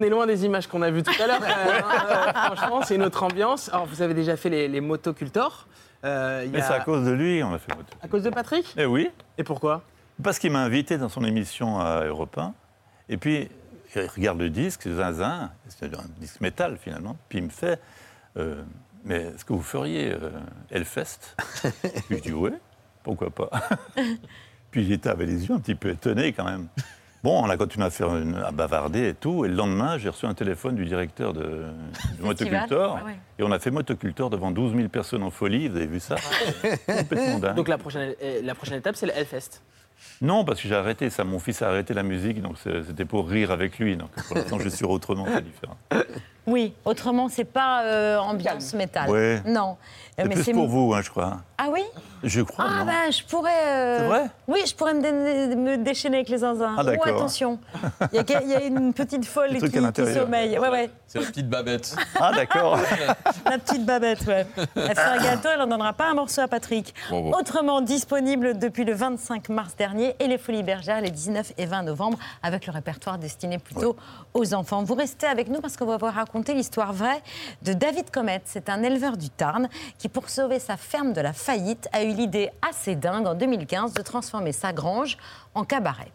Speaker 40: On est loin des images qu'on a vues tout à l'heure. hein. Euh, franchement, c'est une autre ambiance. Alors, vous avez déjà fait les, les motocultors. Euh, il y
Speaker 4: Mais
Speaker 40: a-
Speaker 4: c'est à cause de lui, on a fait moto.
Speaker 40: À cause de Patrick?
Speaker 4: Eh oui.
Speaker 40: Et pourquoi?
Speaker 4: Parce qu'il m'a invité dans son émission à Europe 1. Et puis, il regarde le disque, Zinzin, c'est un disque métal finalement. Puis il me fait euh, Mais est-ce que vous feriez euh, Hellfest Puis je dis Oui, pourquoi pas Puis j'étais avec les yeux un petit peu étonné quand même. Bon, on a continué à faire une- à bavarder et tout. Et le lendemain, j'ai reçu un téléphone du directeur de, du Motocultor.
Speaker 40: ouais, ouais.
Speaker 4: Et on a fait Motocultor devant 12 000 personnes en folie. Vous avez vu ça Complètement dingue.
Speaker 40: Donc la prochaine, euh, la prochaine étape, c'est le Hellfest.
Speaker 4: Non, parce que j'ai arrêté ça. Mon fils a arrêté la musique, donc c'était pour rire avec lui. Donc pour l'instant, je suis autrement, c'est différent.
Speaker 1: Oui, autrement, c'est pas euh, ambiance métal.
Speaker 4: Ouais.
Speaker 1: Non.
Speaker 4: C'est plus pour vous, hein, je crois.
Speaker 1: Ah oui
Speaker 4: Je crois,
Speaker 1: Ah
Speaker 4: non
Speaker 1: bah, je pourrais... euh,
Speaker 4: C'est vrai
Speaker 1: Oui, je pourrais me, dé- me déchaîner avec les zinzins.
Speaker 4: Ah, d'accord.
Speaker 1: Oh, attention. Il y, a, il y a une petite folle qui, qui sommeille. Ouais, ouais.
Speaker 5: C'est la petite babette.
Speaker 4: Ah, d'accord.
Speaker 1: La petite babette, ouais. Elle fait un gâteau, elle n'en donnera pas un morceau à Patrick.
Speaker 5: Bon, bon.
Speaker 1: Autrement disponible depuis le 25 mars dernier et les Folies Bergères les 19 et 20 novembre avec le répertoire destiné plutôt aux enfants. Vous restez avec nous parce qu'on va vous raconter l'histoire vraie de David Comet. C'est un éleveur du Tarn qui, pour sauver sa ferme de la faillite, a eu l'idée assez dingue en 2015 de transformer sa grange en cabaret.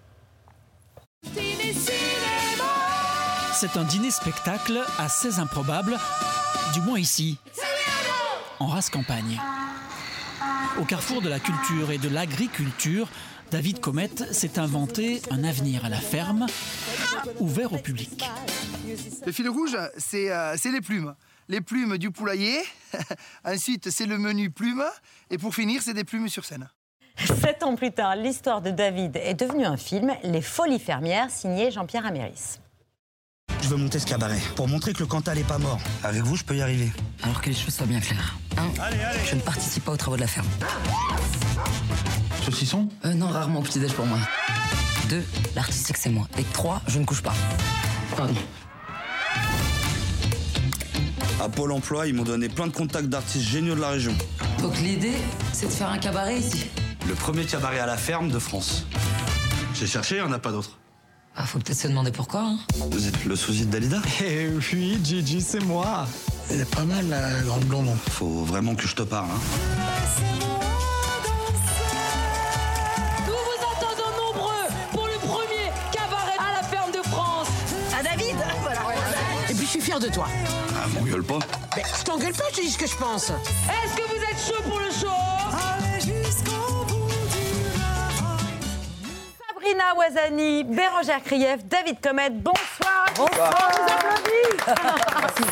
Speaker 29: C'est un dîner-spectacle assez improbable, du moins ici, en race campagne. Au carrefour de la culture et de l'agriculture, David Comet s'est inventé un avenir à la ferme, ouvert au public.
Speaker 41: Le fil rouge, c'est euh, c'est les plumes. Les plumes du poulailler. Ensuite, c'est le menu plumes. Et pour finir, c'est des plumes sur scène.
Speaker 1: Sept ans plus tard, l'histoire de David est devenue un film, Les Folies fermières, signé Jean-Pierre Améris.
Speaker 42: Je veux monter ce cabaret pour montrer que le Cantal est pas mort. Avec vous, je peux y arriver.
Speaker 16: Alors que les choses soient bien claires. Un, je ne participe pas aux travaux de la ferme.
Speaker 42: Saucisson
Speaker 16: Euh, non, rarement au petit-déj pour moi. Deux, l'artistique c'est moi. Et trois, je ne couche pas. Pardon.
Speaker 42: À Pôle emploi, ils m'ont donné plein de contacts d'artistes géniaux de la région.
Speaker 16: Donc l'idée, c'est de faire un cabaret ici.
Speaker 42: Le premier cabaret à la ferme de France. J'ai cherché, il n'y en a pas d'autre.
Speaker 16: Ah, faut peut-être se demander pourquoi. Hein.
Speaker 42: Vous êtes le sosie de Dalida? Eh oui, Gigi, c'est moi. Elle est pas mal, la grande blonde. Faut vraiment que je te parle. Hein.
Speaker 29: Nous vous attendons nombreux pour le premier cabaret à la ferme de France. À David? Voilà. Et puis je suis
Speaker 43: fier de toi.
Speaker 42: Ah, m'engueule pas.
Speaker 43: Mais je t'engueule pas, je te dis ce que je pense.
Speaker 23: Est-ce que vous êtes chaud pour le show?
Speaker 1: Sabrina Ouazani, Bérangère Krief, David Comet, bonsoir.
Speaker 23: Bonsoir.
Speaker 1: On vous applaudit.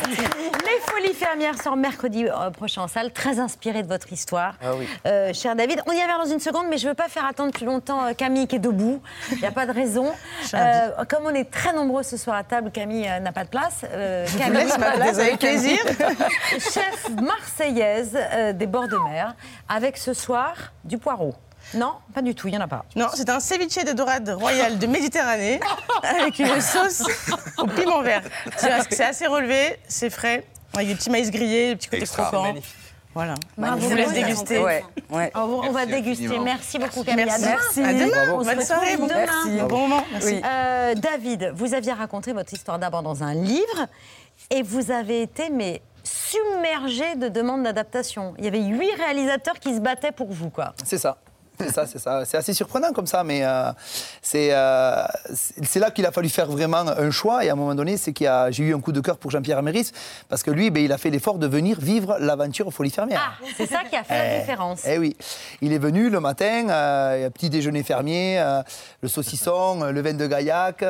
Speaker 1: Les Folies Fermières sortent mercredi euh, prochain en salle, très inspiré de votre histoire.
Speaker 23: Ah oui.
Speaker 1: Euh, cher David, on y va dans une seconde, mais je ne veux pas faire attendre plus longtemps euh, Camille qui est debout. Il n'y a pas de raison. Euh, comme on est très nombreux ce soir à table, Camille euh, n'a pas de place.
Speaker 23: Je vous
Speaker 1: Camille,
Speaker 23: laisse ma place avec plaisir.
Speaker 1: Chef marseillaise des bords de mer, avec ce soir du poireau. Non, pas du tout, il n'y en a pas.
Speaker 23: Non, c'est un ceviche de dorade royale de Méditerranée avec une sauce au piment vert. C'est assez relevé, c'est frais, avec des petits maïs grillés, des petits côtés.
Speaker 1: Oh,
Speaker 23: croquants. Magnifique. Voilà.
Speaker 1: Bravo,
Speaker 23: je vous laisse
Speaker 1: Camille.
Speaker 23: déguster.
Speaker 1: Ouais, On, on va déguster.
Speaker 23: infiniment.
Speaker 1: Merci beaucoup, Camille.
Speaker 23: Merci.
Speaker 1: À demain.
Speaker 23: Merci. À demain.
Speaker 1: On se
Speaker 23: Bonne soirée. Bon-
Speaker 1: demain.
Speaker 23: Merci. Bon moment. Merci.
Speaker 1: Euh, David, vous aviez raconté votre histoire d'abord dans un livre et vous avez été mais submergé de demandes d'adaptation. Il y avait huit réalisateurs qui se battaient pour vous, quoi.
Speaker 41: C'est ça. C'est ça, c'est ça. C'est assez surprenant comme ça, mais euh, c'est euh, c'est là qu'il a fallu faire vraiment un choix. Et à un moment donné, c'est qu'il a- j'ai eu un coup de cœur pour Jean-Pierre Améris, parce que lui, ben, il a fait l'effort de venir vivre l'aventure Folie Fermière.
Speaker 1: Ah, c'est ça qui a fait la
Speaker 41: Eh,
Speaker 1: différence.
Speaker 41: Eh oui. Il est venu le matin, euh, petit déjeuner fermier, euh, le saucisson, le vin de gaillac,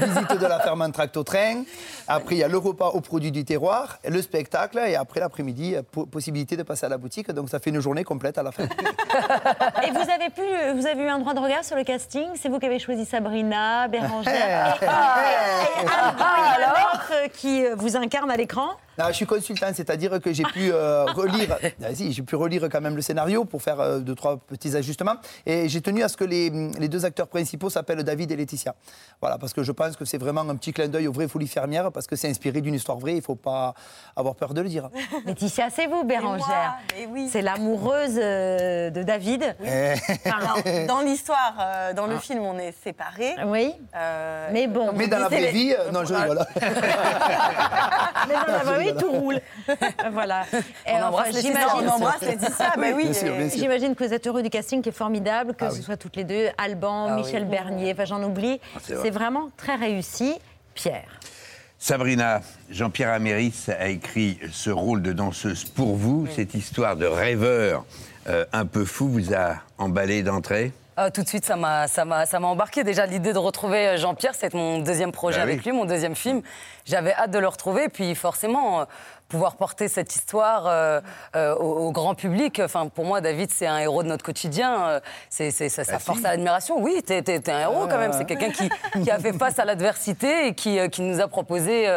Speaker 41: visite de la ferme en tracto-train. Après, il y a le repas aux produits du terroir, le spectacle, et après l'après-midi, po- possibilité de passer à la boutique. Donc ça fait une journée complète à la fin.
Speaker 1: Et vous avez, pu, vous avez eu un droit de regard sur le casting C'est vous qui avez choisi Sabrina, Bérangère et, et- euh, qui euh, vous incarne à l'écran
Speaker 41: Non, je suis consultant, c'est-à-dire que j'ai pu euh, relire, Ah, si, j'ai pu relire quand même le scénario pour faire euh, deux trois petits ajustements, et j'ai tenu à ce que les, les deux acteurs principaux s'appellent David et Laetitia. Voilà, parce que je pense que c'est vraiment un petit clin d'œil aux vraies folies fermières, parce que c'est inspiré d'une histoire vraie. Il faut pas avoir peur de le dire.
Speaker 1: Laetitia, c'est vous, Bérangère. C'est l'amoureuse euh, de David.
Speaker 41: Eh.
Speaker 23: Alors, dans l'histoire, euh, dans le film, on est séparés.
Speaker 1: Oui.
Speaker 23: Euh,
Speaker 1: Mais bon.
Speaker 41: Mais dans la vraie vie, non, je rigole.
Speaker 1: Mais dans la vraie vie, tout roule. voilà. Et
Speaker 23: On embrasse Laetitia,
Speaker 1: j'imagine-
Speaker 23: on embrasse Laetitia, oui.
Speaker 41: Bien sûr, bien sûr.
Speaker 1: J'imagine que vous êtes heureux du casting qui est formidable, que
Speaker 41: Ah
Speaker 1: ce
Speaker 41: oui.
Speaker 1: soit toutes les deux, Alban,
Speaker 6: Ah
Speaker 1: Michel
Speaker 6: oui.
Speaker 1: Bernier, enfin j'en oublie.
Speaker 6: c'est vrai.
Speaker 1: c'est vraiment très réussi. Pierre.
Speaker 6: Sabrina, Jean-Pierre Améris a écrit ce rôle de danseuse pour vous. Cette histoire de rêveur euh, un peu fou vous a emballé d'entrée?
Speaker 16: Ah, tout de suite, ça m'a, ça m'a, ça m'a embarqué. Déjà, l'idée de retrouver euh, Jean-Pierre, c'est mon deuxième projet
Speaker 6: Bah
Speaker 16: avec
Speaker 6: oui.
Speaker 16: lui, mon deuxième film. J'avais hâte de le retrouver, puis forcément, euh, pouvoir porter cette histoire euh, euh, au, au grand public. Enfin, pour moi, David, c'est un héros de notre quotidien. Euh, C'est, ça, ça
Speaker 6: Bah
Speaker 16: force à l'admiration. Oui, t'es, t'es un héros quand même.
Speaker 6: Ah.
Speaker 16: C'est quelqu'un qui, qui a fait face à l'adversité et qui, qui nous a proposé.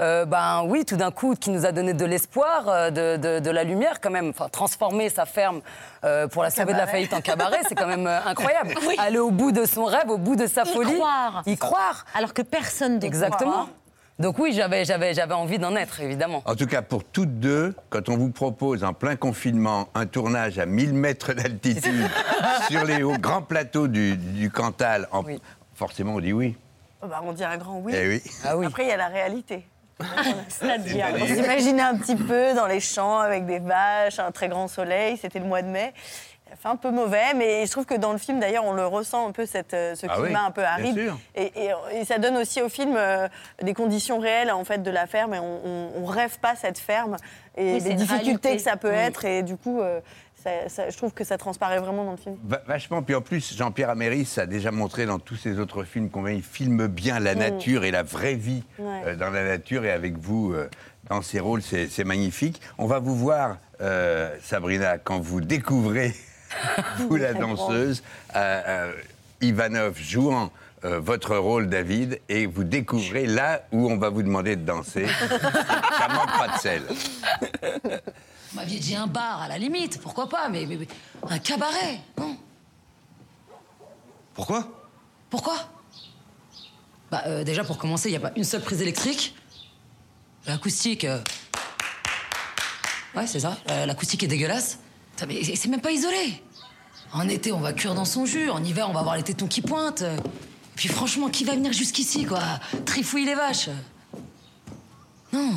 Speaker 16: euh, ben oui, tout d'un coup, qui nous a donné de l'espoir, de, de- de la lumière quand même. Enfin, transformer sa ferme euh, pour la sauver de la faillite en cabaret, c'est quand même incroyable. Aller au bout de son rêve, au bout de sa
Speaker 1: Y
Speaker 16: folie.
Speaker 1: croire.
Speaker 16: Y croire.
Speaker 1: Alors que personne d'autre
Speaker 16: Exactement. Donc oui, j'avais, j'avais, j'avais envie d'en être, évidemment.
Speaker 6: En tout cas, pour toutes deux, quand on vous propose en plein confinement un tournage à 1000 mètres d'altitude sur les hauts grands plateaux du, du Cantal, en- forcément on dit oui.
Speaker 23: Oh, bah, on dit un grand oui.
Speaker 6: Eh oui.
Speaker 16: Ah oui.
Speaker 23: Après, il y a la réalité.
Speaker 1: C'est-à-dire.
Speaker 23: On s'imaginait un petit peu dans les champs avec des vaches, un très grand soleil, c'était le mois de mai. Fait un peu mauvais, mais je trouve que dans le film, d'ailleurs, on le ressent un peu, cette, euh, ce
Speaker 6: Ah
Speaker 23: climat
Speaker 6: oui,
Speaker 23: un peu aride. Et, et- et ça donne aussi au film euh, des conditions réelles en fait, de la ferme, et on, on, on rêve pas cette ferme, et
Speaker 1: Oui, une
Speaker 23: difficultés que ça peut
Speaker 1: Oui.
Speaker 23: être, et du coup, euh, ça- ça- je trouve que ça transparaît vraiment dans le film.
Speaker 6: Va- Vachement. Puis en plus, Jean-Pierre Améris a déjà montré dans tous ses autres films combien il filme bien la
Speaker 23: Mm.
Speaker 6: nature et la vraie vie
Speaker 23: Ouais.
Speaker 6: euh, dans la nature. Et avec vous, euh, dans ces rôles, c'est c'est magnifique. On va vous voir, euh, Sabrina, quand vous découvrez, vous la danseuse, euh, euh, Ivanov jouant euh, votre rôle, David, et vous découvrez là où on va vous demander de danser. Ça manque pas de sel.
Speaker 44: Vous m'aviez dit un bar, à la limite, pourquoi pas, mais, mais- mais un cabaret, non
Speaker 42: Pourquoi?
Speaker 44: Pourquoi? Bah, euh, déjà, pour commencer, il n'y a pas une seule prise électrique. L'acoustique. euh, Ouais, c'est ça. euh, L'acoustique est dégueulasse. C'est même pas isolé. En été, on va cuire dans son jus. En hiver, on va avoir les tétons qui pointent. Puis franchement, qui va venir jusqu'ici, quoi? Trifouiller les vaches. Non.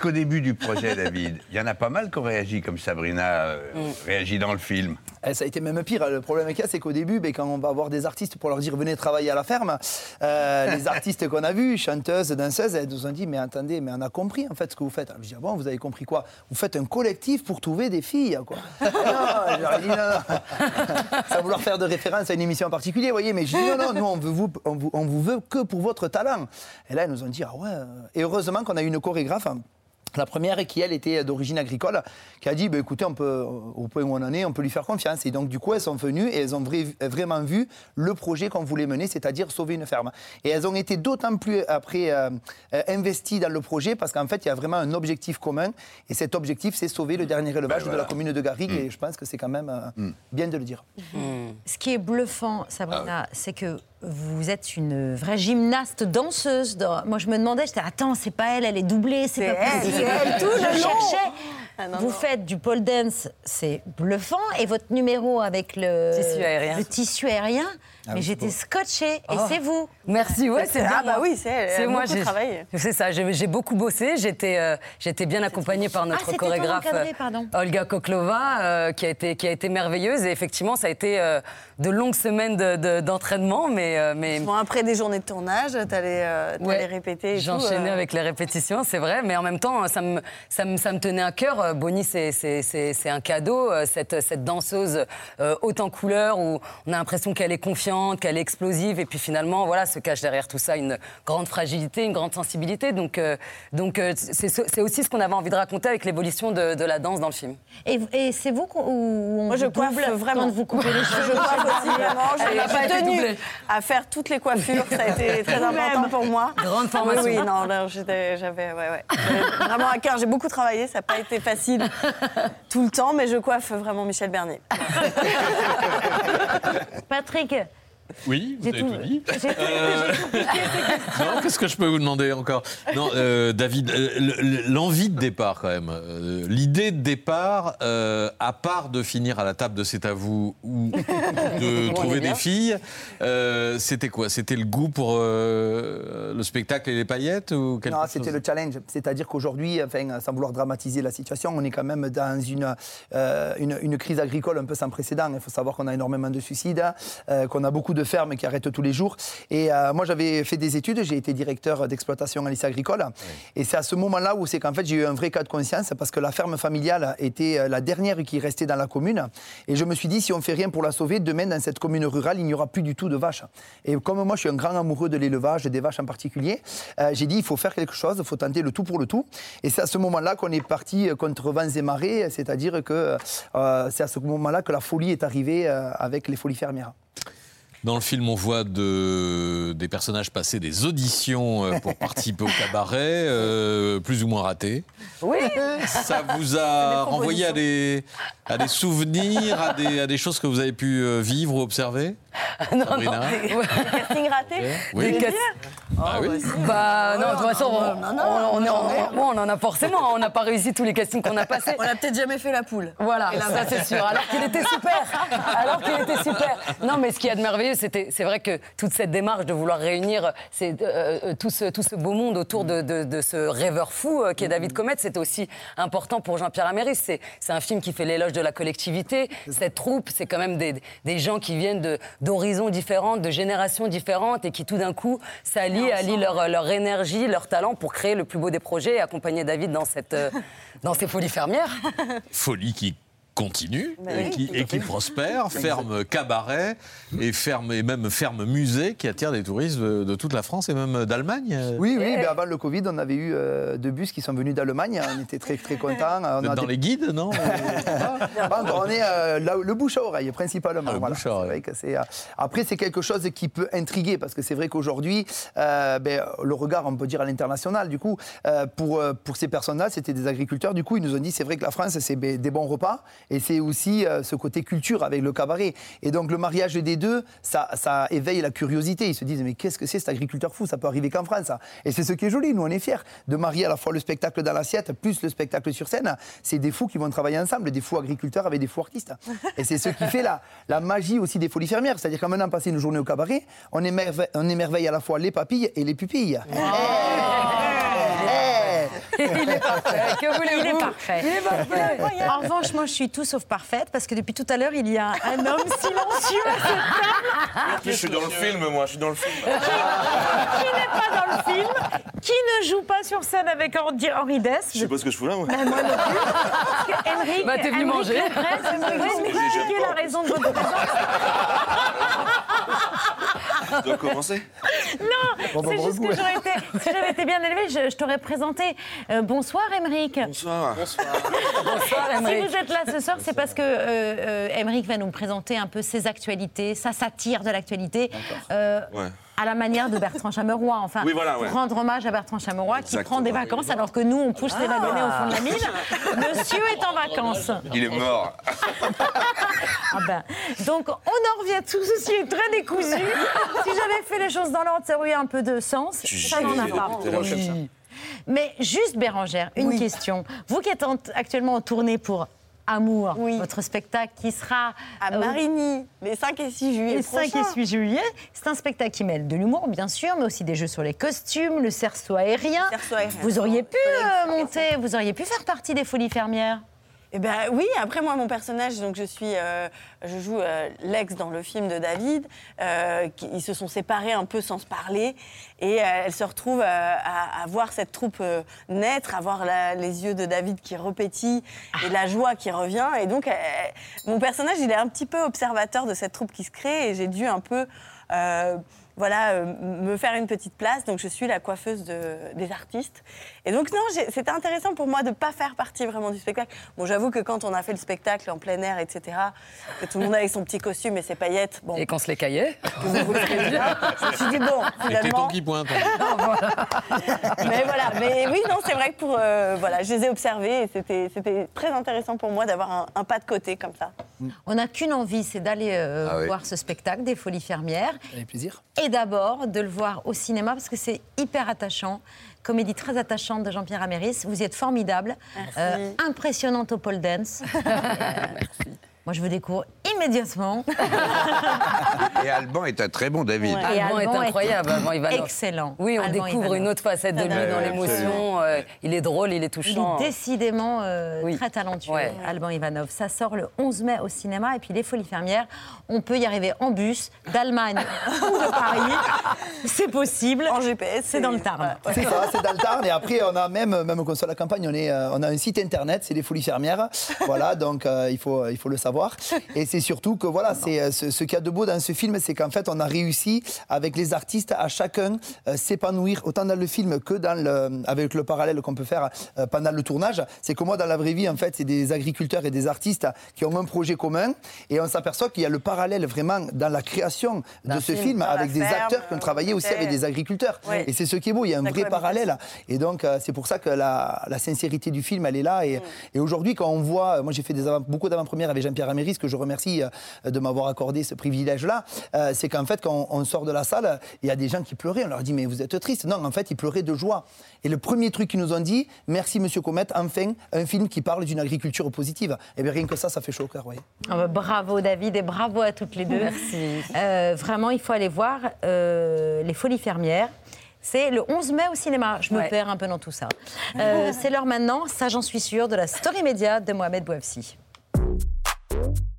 Speaker 45: Qu'au début du projet, David, il y en a pas mal qui ont réagi comme Sabrina euh,
Speaker 41: Mm.
Speaker 45: réagit dans le film.
Speaker 41: Eh, Ça a été même pire. Le problème qu'il y a, c'est qu'au début, ben, quand on va voir des artistes pour leur dire venez travailler à la ferme, euh, les artistes qu'on a vus, chanteuses, danseuses, elles nous ont dit mais attendez, mais on a compris en fait ce que vous faites. Alors, je dis ah bon, vous avez compris quoi? Vous faites un collectif pour trouver des filles, quoi. non, je dit non, non. Sans vouloir faire de référence à une émission en particulier, vous voyez, mais je dis non, non, nous on, veut vous, on, vous, on vous veut que pour votre talent. Et là, elles nous ont dit ah ouais. Et heureusement qu'on a eu une chorégraphe. hein, la première, qui elle était d'origine agricole, qui a dit bah, écoutez, on peut, au point où on en est, on peut lui faire confiance. Et donc, du coup, elles sont venues et elles ont vrai- vraiment vu le projet qu'on voulait mener, c'est-à-dire sauver une ferme. Et elles ont été d'autant plus après euh, euh, investies dans le projet parce qu'en fait, il y a vraiment un objectif commun. Et cet objectif, c'est sauver le dernier élevage de
Speaker 45: voilà.
Speaker 41: la commune de Garrigue.
Speaker 45: Mm.
Speaker 41: Et je pense que c'est quand même euh, bien de le dire.
Speaker 1: Ce qui est bluffant, Sabrina, c'est que vous êtes une vraie gymnaste danseuse. Dans- Moi, je me demandais, j'étais, attends, c'est pas elle, elle est doublée, c'est pas
Speaker 23: elle,
Speaker 1: possible.
Speaker 23: c'est elle, tout
Speaker 1: je cherchais.
Speaker 23: Ah, non,
Speaker 1: vous
Speaker 23: non.
Speaker 1: faites du pole dance, c'est bluffant, et votre numéro avec le
Speaker 16: Tissu aérien.
Speaker 1: le tissu aérien,
Speaker 16: Ah
Speaker 1: mais j'étais scotchée, et
Speaker 16: Oh.
Speaker 1: c'est vous.
Speaker 16: Merci, ouais, c'est
Speaker 23: Ah bah oui, c'est
Speaker 16: moi. j'ai-
Speaker 23: travaillé.
Speaker 16: C'est ça, j'ai beaucoup bossé. J'étais euh, j'étais bien accompagnée par notre
Speaker 1: Ah,
Speaker 16: chorégraphe euh. Olga Koklova, euh, qui, a été, qui a été merveilleuse. Et effectivement, ça a été euh, de longues semaines de- de- d'entraînement. mais, euh, mais...
Speaker 23: Bon, après des journées de tournage, t'allais euh, t'allais
Speaker 16: Ouais.
Speaker 23: répéter
Speaker 16: J'enchaînais
Speaker 23: euh.
Speaker 16: avec les répétitions, c'est vrai, mais en même temps, ça me, ça me, ça me tenait à cœur. Bonnie, c'est- c'est c'est- c'est un cadeau, cette, cette danseuse euh, haute en couleur où on a l'impression qu'elle est confiante, qu'elle est explosive, et puis finalement, voilà, se cache derrière tout ça une grande fragilité, une grande sensibilité. Donc, euh, donc euh, c'est c'est aussi ce qu'on avait envie de raconter avec l'évolution de, de la danse dans le film.
Speaker 1: Et, et c'est vous qu'on- où on
Speaker 23: Moi, je coiffe vraiment.
Speaker 1: vous coupez les cheveux
Speaker 23: Je coiffe aussi, vraiment. Je
Speaker 16: pas
Speaker 23: suis tenue à faire toutes les coiffures. Ça a été très important pour moi.
Speaker 16: Grande formation.
Speaker 23: Oui, oui, non, non, j'étais- j'avais ouais, ouais. J'avais vraiment à cœur. J'ai beaucoup travaillé. Ça n'a pas été facile tout le temps, mais je coiffe vraiment Michel Bernier.
Speaker 1: Patrick,
Speaker 5: Oui, vous avez
Speaker 1: tout-
Speaker 5: tout dit. Euh, non, qu'est-ce que je peux vous demander encore? Non, euh, David, euh, le- l'envie de départ quand même, euh, l'idée de départ, euh, à part de finir à la table de C'est à vous ou de trouver des filles, euh, c'était quoi? C'était le goût pour euh, le spectacle et les paillettes ou quelque
Speaker 41: Non, c'était le challenge. C'est-à-dire qu'aujourd'hui, enfin, sans vouloir dramatiser la situation, on est quand même dans une, euh, une, une crise agricole un peu sans précédent. Il faut savoir qu'on a énormément de suicides, euh, qu'on a beaucoup de fermes qui arrêtent tous les jours. Et euh, moi, j'avais fait des études, j'ai été directeur d'exploitation à lycée agricole. Et c'est à ce moment-là où c'est qu'en fait, j'ai eu un vrai cas de conscience parce que la ferme familiale était euh, la dernière qui restait dans la commune. Et je me suis dit, si on fait rien pour la sauver, demain, dans cette commune rurale, il n'y aura plus du tout de vaches. Et comme moi, je suis un grand amoureux de l'élevage, des vaches en particulier, euh, j'ai dit, il faut faire quelque chose, il faut tenter le tout pour le tout. Et c'est à ce moment-là qu'on est parti contre vents et marées, c'est-à-dire que euh, c'est à ce moment-là que la folie est arrivée euh, avec les folies fermières.
Speaker 5: Dans le film, on voit de, des personnages passer des auditions euh, pour participer au cabaret, euh, plus ou moins ratés.
Speaker 23: Oui.
Speaker 5: Ça vous a
Speaker 23: des
Speaker 5: renvoyé à des, à des souvenirs, à des, à des choses que vous avez pu euh, vivre ou observer
Speaker 16: non,
Speaker 5: Sabrina
Speaker 23: Des castings ratés
Speaker 5: Oui.
Speaker 16: Des
Speaker 23: dire
Speaker 5: Ah oui
Speaker 16: Bah non, de toute façon, on,
Speaker 23: non, non,
Speaker 16: on- on est en-
Speaker 23: non, non.
Speaker 16: bon, on en a forcément. On n'a pas réussi tous les castings qu'on a passés.
Speaker 23: On a peut-être jamais fait la poule.
Speaker 16: Voilà, ça c'est sûr. Alors qu'il était super. Alors qu'il était super. Non, mais ce qui est de merveilleux, c'était, c'est vrai que toute cette démarche de vouloir réunir c'est, euh, euh, tout, ce, tout ce beau monde autour de, de- de ce rêveur fou euh, qui est David Comet, c'était aussi important pour Jean-Pierre Améris. C'est, c'est un film qui fait l'éloge de la collectivité. Cette troupe, c'est quand même des, des gens qui viennent de, d'horizons différents, de générations différentes et qui tout d'un coup s'allient, allient leur, leur énergie, leur talent pour créer le plus beau des projets et accompagner David dans, cette, euh, dans ces folies fermières.
Speaker 5: Folie qui continue
Speaker 16: Bah
Speaker 5: et,
Speaker 16: oui,
Speaker 5: qui, et prospère, ferme cabaret et, ferme, et même ferme musée qui attire des touristes de, de toute la France et même d'Allemagne.
Speaker 41: Oui, oui, mais avant le Covid, on avait eu euh, deux bus qui sont venus d'Allemagne. On était très, très contents. On a
Speaker 5: dans
Speaker 41: des-
Speaker 5: les guides, non
Speaker 41: on est euh, là- le bouche à oreille principalement.
Speaker 5: Ah, le
Speaker 41: voilà.
Speaker 5: bouche à oreille.
Speaker 41: Vrai euh, Après, c'est quelque chose qui peut intriguer parce que c'est vrai qu'aujourd'hui, euh, ben, le regard, on peut dire à l'international, du coup, euh, pour, pour ces personnes-là, c'était des agriculteurs. Du coup, ils nous ont dit c'est vrai que la France, c'est ben, des bons repas et c'est aussi euh, ce côté culture avec le cabaret. Et donc, le mariage des deux, ça, ça éveille la curiosité. Ils se disent mais qu'est-ce que c'est cet agriculteur fou? Ça peut arriver qu'en France. Et c'est ce qui est joli. Nous, on est fiers de marier à la fois le spectacle dans l'assiette plus le spectacle sur scène. C'est des fous qui vont travailler ensemble, des fous agriculteurs avec des fous artistes. Et c'est ce qui fait la, magie aussi des folies fermières. C'est-à-dire qu'en maintenant passer une journée au cabaret, on émerveille, à la fois les papilles et les pupilles.
Speaker 16: Il est parfait. Que voulez-vous
Speaker 1: Il est parfait.
Speaker 16: Il est parfait.
Speaker 1: En revanche, moi, je suis tout sauf parfaite parce que depuis tout à l'heure, il y a un homme silencieux à cette table
Speaker 46: Je suis dans le film, moi, je suis dans le film.
Speaker 1: qui n'est pas dans le film, qui ne joue pas sur scène avec Henri Dess.
Speaker 46: Je sais pas ce que je fous là, moi.
Speaker 1: Moi non plus. Parce que Henrik,
Speaker 16: Bah, t'es venu manger.
Speaker 1: Vous expliquer la raison de votre présence
Speaker 46: Je dois commencer
Speaker 1: Non,
Speaker 46: Bon,
Speaker 1: c'est juste
Speaker 46: bon
Speaker 1: que j'aurais été, si j'avais été bien élevée, je, je t'aurais présenté. Euh, bonsoir, Émeric.
Speaker 46: Bonsoir.
Speaker 16: Bonsoir,
Speaker 1: Si vous êtes là ce soir, c'est parce que euh, euh, va nous présenter un peu ses actualités, sa satire de l'actualité. euh,
Speaker 46: Ouais.
Speaker 1: À la manière de Bertrand Chameroy, enfin,
Speaker 46: Oui, voilà, ouais.
Speaker 1: pour rendre hommage à Bertrand Chameroy qui prend des vacances alors que nous on pousse les wagonnets au fond de la mine. Monsieur est en vacances.
Speaker 46: Il est mort.
Speaker 1: Ah ben, donc on en revient, tout ceci est très décousu. Si j'avais fait les choses dans l'ordre, ça aurait eu un peu de sens. Ça n'en a pas. Mais juste Bérangère, une question. Vous qui êtes en- actuellement en tournée pour Amour, votre spectacle qui sera
Speaker 23: À
Speaker 1: euh,
Speaker 23: Marigny, les 5 et 6 juillet.
Speaker 1: les 5 et
Speaker 23: prochains.
Speaker 1: 6 juillet. C'est un spectacle qui mêle de l'humour, bien sûr, mais aussi des jeux sur les costumes, le cerceau aérien.
Speaker 23: Cerceau aérien.
Speaker 1: Vous auriez pu euh, monter, vous auriez pu faire partie des Folies Fermières.
Speaker 23: Eh ben oui, après moi mon personnage, donc je suis, euh, je joue euh, l'ex dans le film de David. euh, ils se sont séparés un peu sans se parler et elle se retrouve à, voir cette troupe naître, à voir les yeux de David qui repétillent et la joie qui revient. Et donc mon personnage, il est un petit peu observateur de cette troupe qui se crée et j'ai dû un peu voilà, me faire une petite place. Donc, je suis la coiffeuse de- des artistes. Et donc, non, c'était intéressant pour moi de ne pas faire partie vraiment du spectacle. Bon, j'avoue que quand on a fait le spectacle en plein air, etc., que tout le monde avec son petit costume et ses paillettes, bon,
Speaker 16: Et qu'on se les caillait.
Speaker 23: vous le savez bien, je me suis dit, bon, finalement...
Speaker 5: qui pointent.
Speaker 23: Mais voilà, mais oui, non, c'est vrai que pour, euh, voilà, je les ai observés et c'était c'était très intéressant pour moi d'avoir un, un pas de côté comme ça.
Speaker 1: On n'a qu'une envie, c'est d'aller euh,
Speaker 23: Ah oui.
Speaker 1: voir ce spectacle des Folies Fermières.
Speaker 41: Avec plaisir.
Speaker 1: Et d'abord de le voir au cinéma parce que c'est hyper attachant. Comédie très attachante de Jean-Pierre Améris. Vous y êtes formidable. Euh, impressionnante au pole dance. Euh, Moi, je vous découvre immédiatement.
Speaker 45: Et Alban est un très bon David.
Speaker 1: Et
Speaker 16: Alban est
Speaker 1: Alban est
Speaker 16: incroyable, Alban Ivanov.
Speaker 1: excellent.
Speaker 16: Oui, on
Speaker 1: Alban
Speaker 16: découvre
Speaker 1: Ivanov.
Speaker 16: une autre facette de lui
Speaker 45: Ouais,
Speaker 16: dans l'émotion. euh, il est drôle, il est
Speaker 1: Il
Speaker 16: touchant.
Speaker 1: est décidément euh, très talentueux,
Speaker 16: Ouais.
Speaker 1: Alban Ivanov. Ça sort le 11 mai au cinéma. Et puis les Folies Fermières, on peut y arriver en bus, d'Allemagne ou de Paris. C'est possible.
Speaker 23: En GPS.
Speaker 1: C'est dans le Tarn.
Speaker 41: C'est ça, c'est dans le Tarn. Et après, on a même, même qu'on soit à la campagne, on, est, euh, on a un site internet, c'est les Folies Fermières. Voilà, donc euh, il, faut, il faut le savoir. Et c'est surtout que voilà, c'est euh, ce, ce qu'il y a de beau dans ce film, c'est qu'en fait, on a réussi avec les artistes à chacun euh, s'épanouir autant dans le film que dans le, avec le parallèle qu'on peut faire euh, pendant le tournage. C'est que moi, dans la vraie vie, en fait, c'est des agriculteurs et des artistes qui ont un projet commun. Et on s'aperçoit qu'il y a le parallèle vraiment dans la création de ce
Speaker 23: film,
Speaker 41: avec des
Speaker 23: ferme,
Speaker 41: acteurs qui ont travaillé aussi avec des agriculteurs. Et c'est ce qui est beau, il y a un vrai parallèle. Et donc, euh, c'est pour ça que la, la sincérité du film, elle est là.
Speaker 23: Mm.
Speaker 41: Et, et aujourd'hui, quand on voit, moi j'ai fait des avant- beaucoup d'avant-premières avec Jean-Pierre Améris, que je remercie euh, de m'avoir accordé ce privilège-là, euh, c'est qu'en fait, quand on, on sort de la salle, il y a des gens qui pleuraient. On leur dit, mais vous êtes triste. Non, en fait, ils pleuraient de joie. Et le premier truc qu'ils nous ont dit, merci Monsieur Comet, enfin, un film qui parle d'une agriculture positive. Et bien rien que ça, ça fait chaud au cœur, oui.
Speaker 1: Ah bah, bravo David et bravo à toutes les deux.
Speaker 16: Merci.
Speaker 1: Euh, vraiment, il faut aller voir euh, Les Folies Fermières. C'est le 11 mai au cinéma. Je me
Speaker 16: Ouais.
Speaker 1: perds un peu dans tout ça. Euh, c'est l'heure maintenant, ça j'en suis sûre, de la story média de Mohamed Bouafsi.
Speaker 40: Thank you.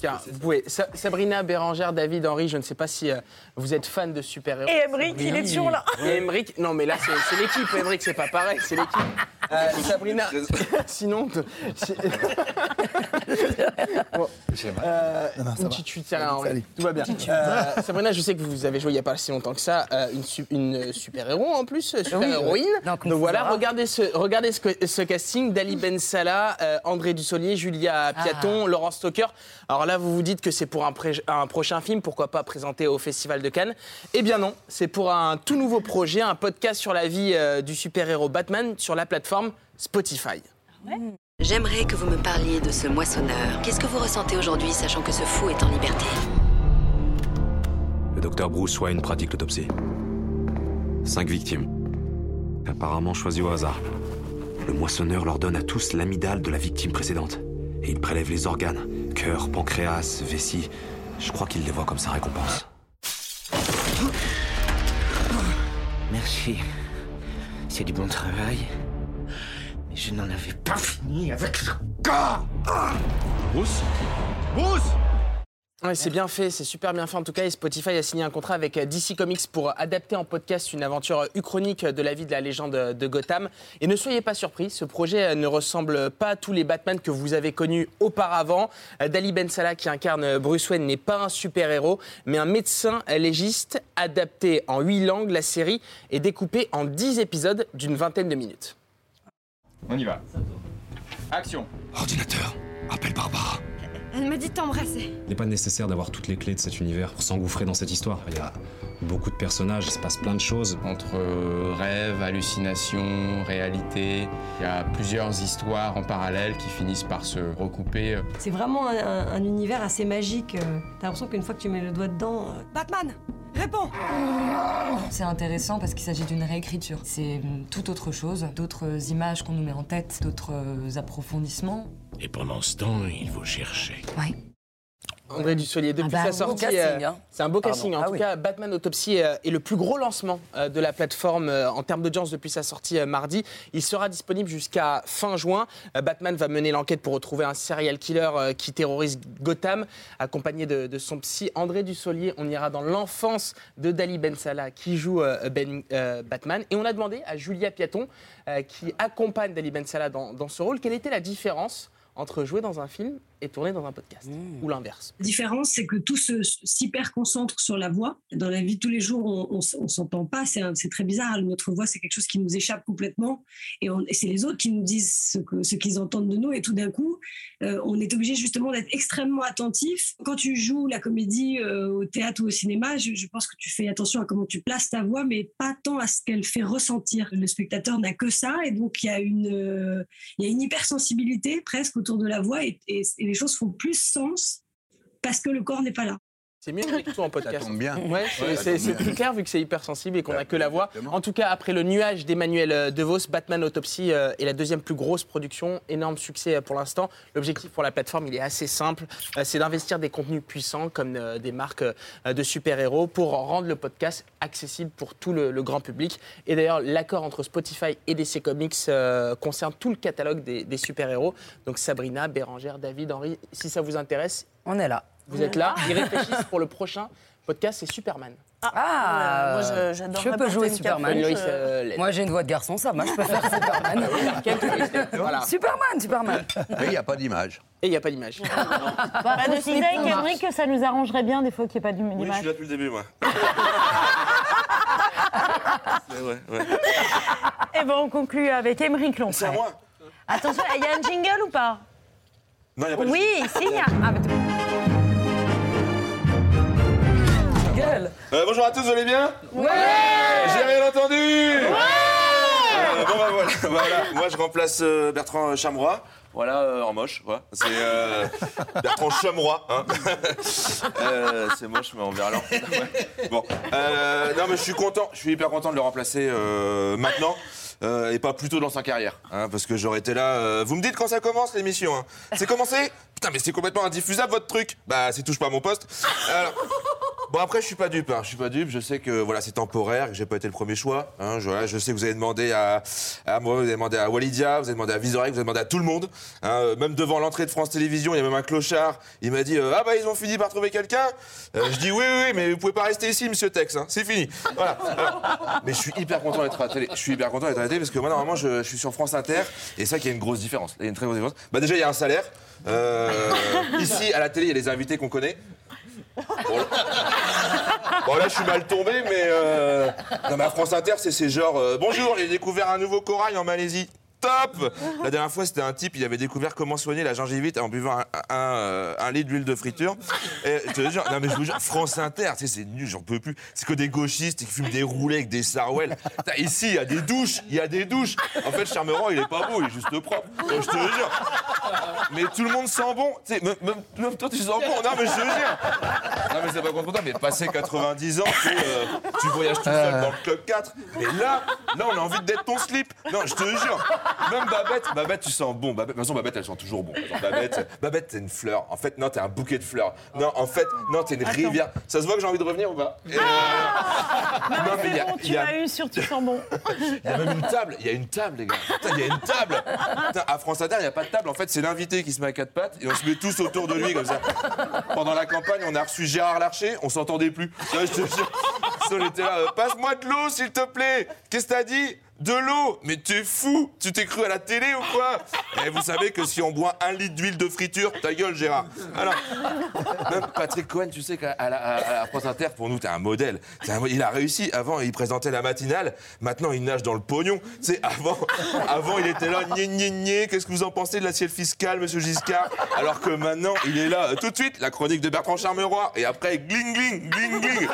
Speaker 40: Cas, vous pouvez. Sa- Sabrina, Bérangère, David, Henri, je ne sais pas si euh, vous êtes fan de super-héros.
Speaker 23: Et Emmerich, il est toujours là.
Speaker 40: Et Emmerich, non mais là c'est l'équipe, Emmerich c'est pas pareil, c'est l'équipe. Euh, Sabrina, sinon... si- Bon, euh,
Speaker 41: Non, non, ça
Speaker 40: une
Speaker 41: va.
Speaker 40: Henri. Tout va bien. Euh, Sabrina, je sais que vous avez joué il n'y a pas si longtemps que ça, euh, une, su- une super-héros en plus, super-héroïne. Donc voilà, regardez ce, regardez ce, que- ce casting d'Ali Ben Salah, euh, André Dussolier, Julia Piaton, Laurent Stoker. Alors là, vous vous dites que c'est pour un, prochain film, pourquoi pas présenté au Festival de Cannes Eh bien non, c'est pour un tout nouveau projet, un podcast sur la vie euh, du super-héros Batman sur la plateforme Spotify.
Speaker 47: J'aimerais que vous me parliez de ce moissonneur. Qu'est-ce que vous ressentez aujourd'hui, sachant que ce fou est en liberté?
Speaker 48: Le docteur Bruce Wayne pratique l'autopsie. Cinq victimes. Apparemment choisies au hasard. Le moissonneur leur donne à tous l'amygdale de la victime précédente. Et il prélève les organes. Cœur, pancréas, vessie. Je crois qu'il les voit comme sa récompense.
Speaker 49: Merci. C'est du bon travail. Mais je n'en avais pas fini avec ce corps
Speaker 46: Bruce Bruce
Speaker 40: Ouais, c'est bien fait, c'est super bien fait en tout cas. Et Spotify a signé un contrat avec euh, DC Comics pour adapter en podcast une aventure uchronique de la vie de la légende de Gotham. Et ne soyez pas surpris, ce projet euh, ne ressemble pas à tous les Batman que vous avez connus auparavant. Euh, Dali Ben Salah, qui incarne Bruce Wayne, n'est pas un super-héros, mais un médecin légiste adapté en huit langues. La série est découpée en 10 épisodes d'une vingtaine de minutes.
Speaker 50: On y va. Action.
Speaker 42: Ordinateur, appelle Barbara.
Speaker 38: Elle m'a dit de t'embrasser.
Speaker 51: Il n'est pas nécessaire d'avoir toutes les clés de cet univers pour s'engouffrer dans cette histoire. Il y a beaucoup de personnages, il se passe plein de choses.
Speaker 50: Entre euh, rêve, hallucination, réalité, il y a plusieurs histoires en parallèle qui finissent par se recouper.
Speaker 52: C'est vraiment un, un- un univers assez magique. euh, T'as l'impression qu'une fois que tu mets le doigt dedans. euh, Batman Réponds
Speaker 53: C'est intéressant parce qu'il s'agit d'une réécriture. C'est hum, tout autre chose, d'autres images qu'on nous met en tête, d'autres euh, approfondissements.
Speaker 49: Et pendant ce temps, il faut chercher.
Speaker 40: André Dussolier, depuis
Speaker 53: bah,
Speaker 40: sa
Speaker 53: beau
Speaker 40: sortie, euh,
Speaker 53: hein.
Speaker 40: c'est un beau
Speaker 53: Pardon.
Speaker 40: casting. En
Speaker 53: Ah
Speaker 40: tout
Speaker 53: oui.
Speaker 40: cas, Batman Autopsy euh, est le plus gros lancement euh, de la plateforme en termes d'audience depuis sa sortie mardi. Il sera disponible jusqu'à fin juin. Batman va mener l'enquête pour retrouver un serial killer qui terrorise Gotham, accompagné de, de son psy André Dussolier. On ira dans l'enfance de Dali Ben Salah qui joue ben, euh, Batman. Et on a demandé à Julia Piaton, euh, qui accompagne Dali Ben Salah dans, dans ce rôle, quelle était la différence entre jouer dans un film et tourner dans un podcast, ou l'inverse.
Speaker 52: La différence, c'est que tout se s'hyper concentre sur la voix. Dans la vie de tous les jours, on, on, on s'entend pas. C'est très bizarre. Notre voix, c'est quelque chose qui nous échappe complètement. Et, c'est les autres qui nous disent ce qu'ils entendent de nous. Et tout d'un coup, euh, on est obligé justement d'être extrêmement attentif. Quand tu joues la comédie euh, au théâtre ou au cinéma, je, je pense que tu fais attention à comment tu places ta voix, mais pas tant à ce qu'elle fait ressentir. Le spectateur n'a que ça. Et donc, il y a une, euh, il y a une hypersensibilité presque autour de la voix. Et, et- et les choses font plus sens parce que le corps n'est pas là.
Speaker 40: C'est mieux avec tout en podcast.
Speaker 45: tombe bien.
Speaker 40: Ouais, c'est-
Speaker 45: Ouais,
Speaker 40: plus clair vu que c'est hypersensible et qu'on n'a que la voix. En tout cas, après le nuage d'Emmanuel euh, DeVos, Batman Autopsy euh, est la deuxième plus grosse production. Énorme succès euh, pour l'instant. L'objectif pour la plateforme, il est assez simple. C'est d'investir des contenus puissants comme des marques de super-héros pour rendre le podcast accessible pour tout le, le grand public. Et d'ailleurs, l'accord entre Spotify et DC Comics concerne tout le catalogue des, des super-héros. Donc Sabrina, Bérangère, David, Henri, si ça vous intéresse,
Speaker 16: on est là.
Speaker 40: Vous êtes là. Ils réfléchissent pour le prochain podcast, c'est Superman.
Speaker 16: Ah,
Speaker 23: moi, je- j'adorerais
Speaker 16: Je peux jouer Superman.
Speaker 40: euh,
Speaker 16: Moi, j'ai une voix de garçon, ça marche. Je peux faire Superman.
Speaker 40: Voilà.
Speaker 16: Superman, Superman.
Speaker 45: Mais il n'y a pas d'image.
Speaker 40: Et il n'y a pas d'image.
Speaker 1: Bah,
Speaker 23: de
Speaker 1: je qu'Henri, que ça nous arrangerait bien des fois qu'il n'y ait pas
Speaker 46: Oui, je
Speaker 1: d'image.
Speaker 46: suis là depuis le début, moi. C'est vrai, ouais.
Speaker 1: Et bon, on conclut avec Émeric Lompré.
Speaker 46: C'est à moi
Speaker 1: Attention, il y a un jingle ou pas?
Speaker 46: Non, il n'y a pas de
Speaker 1: Oui, si, il y a. Ah, bah,
Speaker 46: Euh, bonjour à tous, vous allez bien
Speaker 1: Ouais
Speaker 46: J'ai rien entendu Euh, Bon bah voilà, voilà. moi je remplace euh, Bertrand Chamroy. Voilà, euh, en moche, voilà. C'est euh, Bertrand Chamroy, hein. Euh, c'est moche, mais en verlan. Ouais. Bon, euh, non mais je suis content, je suis hyper content de le remplacer euh, maintenant. euh, et pas plus tôt dans sa carrière, hein, parce que j'aurais été là. euh, vous me dites quand ça commence l'émission hein C'est commencé? Putain, mais c'est complètement indiffusable votre truc. Bah, c'est touche pas à mon poste. Alors, Bon après je suis pas dupe, hein. je suis pas dupe, je sais que voilà c'est temporaire, que j'ai pas été le premier choix. Hein. Je, sais que vous avez demandé à, moi, vous avez demandé à Walidia, vous avez demandé à Vizorek, vous avez demandé à tout le monde. hein. Euh, Même devant l'entrée de France Télévisions, il y a même un clochard. Il m'a dit euh, ah bah ils ont fini par trouver quelqu'un. Euh, je dis oui oui oui mais vous pouvez pas rester ici Monsieur Tex, c'est fini. Alors, mais je suis hyper content d'être à la télé. Je suis hyper content d'être à la télé parce que moi normalement je, suis sur France Inter et ça qu'il y a une grosse différence. Il y a une très grosse différence. Bah déjà il y a un salaire. Euh, ici à la télé il y a les invités qu'on connaît. Bon, là je suis mal tombé mais euh... non mais France Inter c'est c'est genre euh, bonjour j'ai découvert un nouveau corail en Malaisie. Top La dernière fois, c'était un type, il avait découvert comment soigner la gingivite en buvant un, un, euh, un litre d'huile de friture. Et je te jure, non mais je vous jure, France Inter, tu sais, c'est nul, j'en peux plus. C'est que des gauchistes qui fument des roulets avec des sarouels. Ici, il y a des douches, il y a des douches. En fait, Charmeron, il est pas beau, il est juste propre. Je te jure. mais tout le monde sent bon. Tu sais, même, toi, tu sens bon. Non, mais je te jure. Non, mais c'est pas contre toi, mais passé 90 ans, tu, euh, tu voyages tout seul dans le club 4. Mais là, là, on a envie d'être ton slip. Non, je te jure. Même Babette, Babette, tu sens bon. Babette, de toute façon, Babette, elle sent toujours bon. Genre, Babette, Babette, t'es une fleur. En fait, non, t'es un bouquet de fleurs. Non, en fait, non, t'es une rivière. Ça se voit que j'ai envie de revenir ou pas? Et, euh,
Speaker 1: Non,
Speaker 46: non, mais il
Speaker 1: bon, tu
Speaker 46: a-
Speaker 1: l'as eu sur Tu sens bon.
Speaker 46: il y a même une table, il y a une table, les gars. Putain, il y a une table. Putain, à France Inter, il n'y a pas de table. En fait, c'est l'invité qui se met à quatre pattes et on se met tous autour de lui comme ça. Pendant la campagne, on a reçu Gérard Larcher, on s'entendait plus. Ouais, je te jure. On était là, passe-moi de l'eau, s'il te plaît. Qu'est-ce que t'as dit? De l'eau Mais t'es fou Tu t'es cru à la télé ou quoi? Et vous savez que si on boit un litre d'huile de friture, ta gueule, Gérard. Alors, même Patrick Cohen, tu sais qu'à la, la France Inter, pour nous, t'es un modèle. Il a réussi. Avant, il présentait la matinale. Maintenant, il nage dans le pognon. Sais, avant, avant, il était là, gné, gné, gné. Qu'est-ce que vous en pensez de l'assiette fiscale, monsieur Giscard? Alors que maintenant, il est là, euh, tout de suite, la chronique de Bertrand Charmeroy. Et après, gling, gling, gling, gling.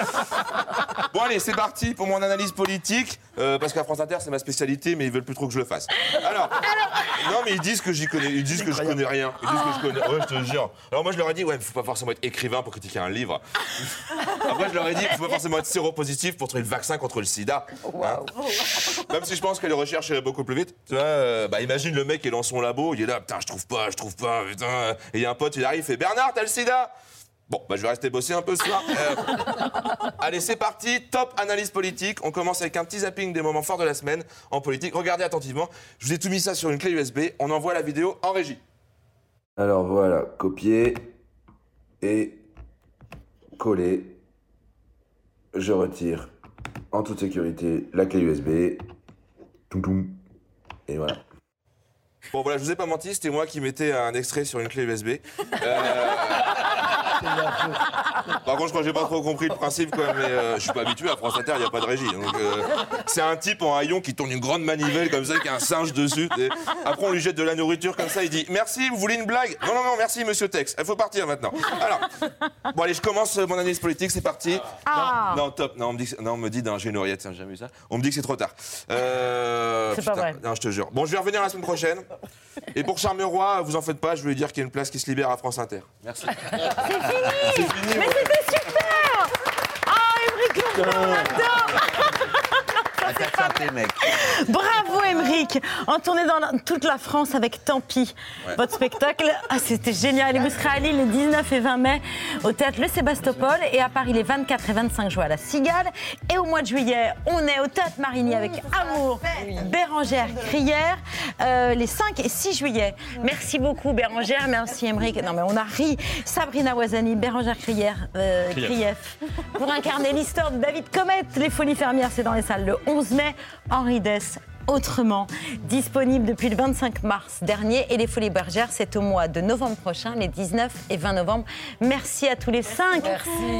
Speaker 46: Bon, allez, c'est parti pour mon analyse politique. euh, parce qu'à France Inter, c'est ma spécialité, mais ils veulent plus trop que je le fasse. Alors, non, mais ils disent que j'y connais, ils disent que je connais rien. Ils disent que je connais. Ouais, je te jure. Alors moi, je leur ai dit, ouais, faut pas forcément être écrivain pour critiquer un livre. Après, je leur ai dit, faut pas forcément être séropositif pour trouver le vaccin contre le sida. Hein Même si je pense que les recherches iraient beaucoup plus vite. Tu vois, euh, bah imagine le mec qui est dans son labo, il est là, putain, je trouve pas, je trouve pas, putain. Et il y a un pote, il arrive, il fait Bernard, t'as le sida? Bon, bah je vais rester bosser un peu ce soir. Euh, Allez, c'est parti. Top analyse politique. On commence avec un petit zapping des moments forts de la semaine en politique. Regardez attentivement. Je vous ai tout mis ça sur une clé USB. On envoie la vidéo en régie.
Speaker 54: Alors voilà, copier et coller. Je retire en toute sécurité la clé USB. Toum, toum. Et voilà.
Speaker 46: Bon, voilà, je vous ai pas menti, c'était moi qui mettais un extrait sur une clé USB. Euh, Par contre, je crois que j'ai pas trop compris le principe, quoi, mais euh, je suis pas habitué à France Inter, il n'y a pas de régie. Donc, euh, c'est un type en haillon qui tourne une grande manivelle comme ça, qui a un singe dessus. et après, on lui jette de la nourriture comme ça, il dit Merci, vous voulez une blague? Non, non, non, merci, monsieur Tex. Il faut partir maintenant. Alors, bon, allez, je commence mon analyse politique, c'est parti.
Speaker 1: Ah.
Speaker 46: Non, non, top. Non, on me dit, non, on me dit d'un j'ai une oreillette, tiens, j'ai jamais vu ça. On me dit que c'est trop tard. Euh,
Speaker 1: C'est pas vrai.
Speaker 46: Non, je te jure. Bon, je vais revenir la semaine prochaine. Et pour Charmeroy, vous en faites pas, je vais lui dire qu'il y a une place qui se libère à France Inter. Merci.
Speaker 1: Fini Mais c'était super. Ah, Émeric Lefebvre, on adore
Speaker 45: Mec.
Speaker 1: Bravo, Émeric En tournée dans la- toute la France avec Tant pis.
Speaker 45: Ouais.
Speaker 1: Votre spectacle, ah, c'était génial. Et vous serez à Lille les 19 et 20 mai au théâtre Le Sébastopol et à Paris les 24 et 25 juin à la Cigale. Et au mois de juillet, on est au théâtre Marigny avec Amour, Bérangère Crière, euh, les 5 et 6 juillet. Merci beaucoup, Bérangère. Merci, Émeric. Non, mais on a ri. Sabrina Ouazani, Bérangère Crière, euh,
Speaker 55: Krief.
Speaker 1: Krief, pour incarner l'histoire de David Comet. Les Folies Fermières, c'est dans les salles le 11 mai. Henri Dess, autrement, disponible depuis le 25 mars dernier. Et les Folies Bergères, c'est au mois de novembre prochain, les 19 et 20 novembre. Merci à tous les cinq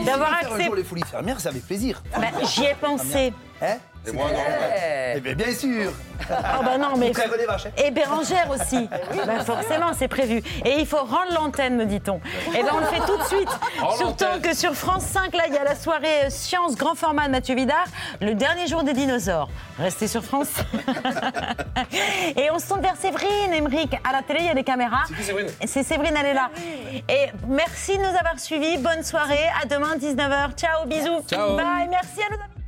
Speaker 1: d'avoir accepté.
Speaker 41: les folies fermières, ça avec plaisir.
Speaker 1: Bah, J'y ai pensé.
Speaker 41: Hein?
Speaker 46: Et moi, non.
Speaker 41: Eh bien, bien sûr.
Speaker 1: Ah bah non, mais.
Speaker 41: Les vaches, hein.
Speaker 1: Et Bérangère aussi. Bah forcément, c'est prévu. Et il faut rendre l'antenne, me dit-on. Et ben on le fait tout de suite.
Speaker 55: Rends
Speaker 1: Surtout
Speaker 55: l'antenne.
Speaker 1: que sur France 5, là, il y a la soirée euh, Science Grand Format de Mathieu Vidard, le dernier jour des dinosaures. Restez sur France. Et on se tourne vers Séverine, Emeric. À la télé, il y a des caméras.
Speaker 46: C'est qui, Séverine?
Speaker 1: C'est Séverine, elle est là. Et merci de nous avoir suivis. Bonne soirée. À demain, 19h. Ciao, bisous.
Speaker 55: Ciao.
Speaker 1: Bye. Merci à nos amis.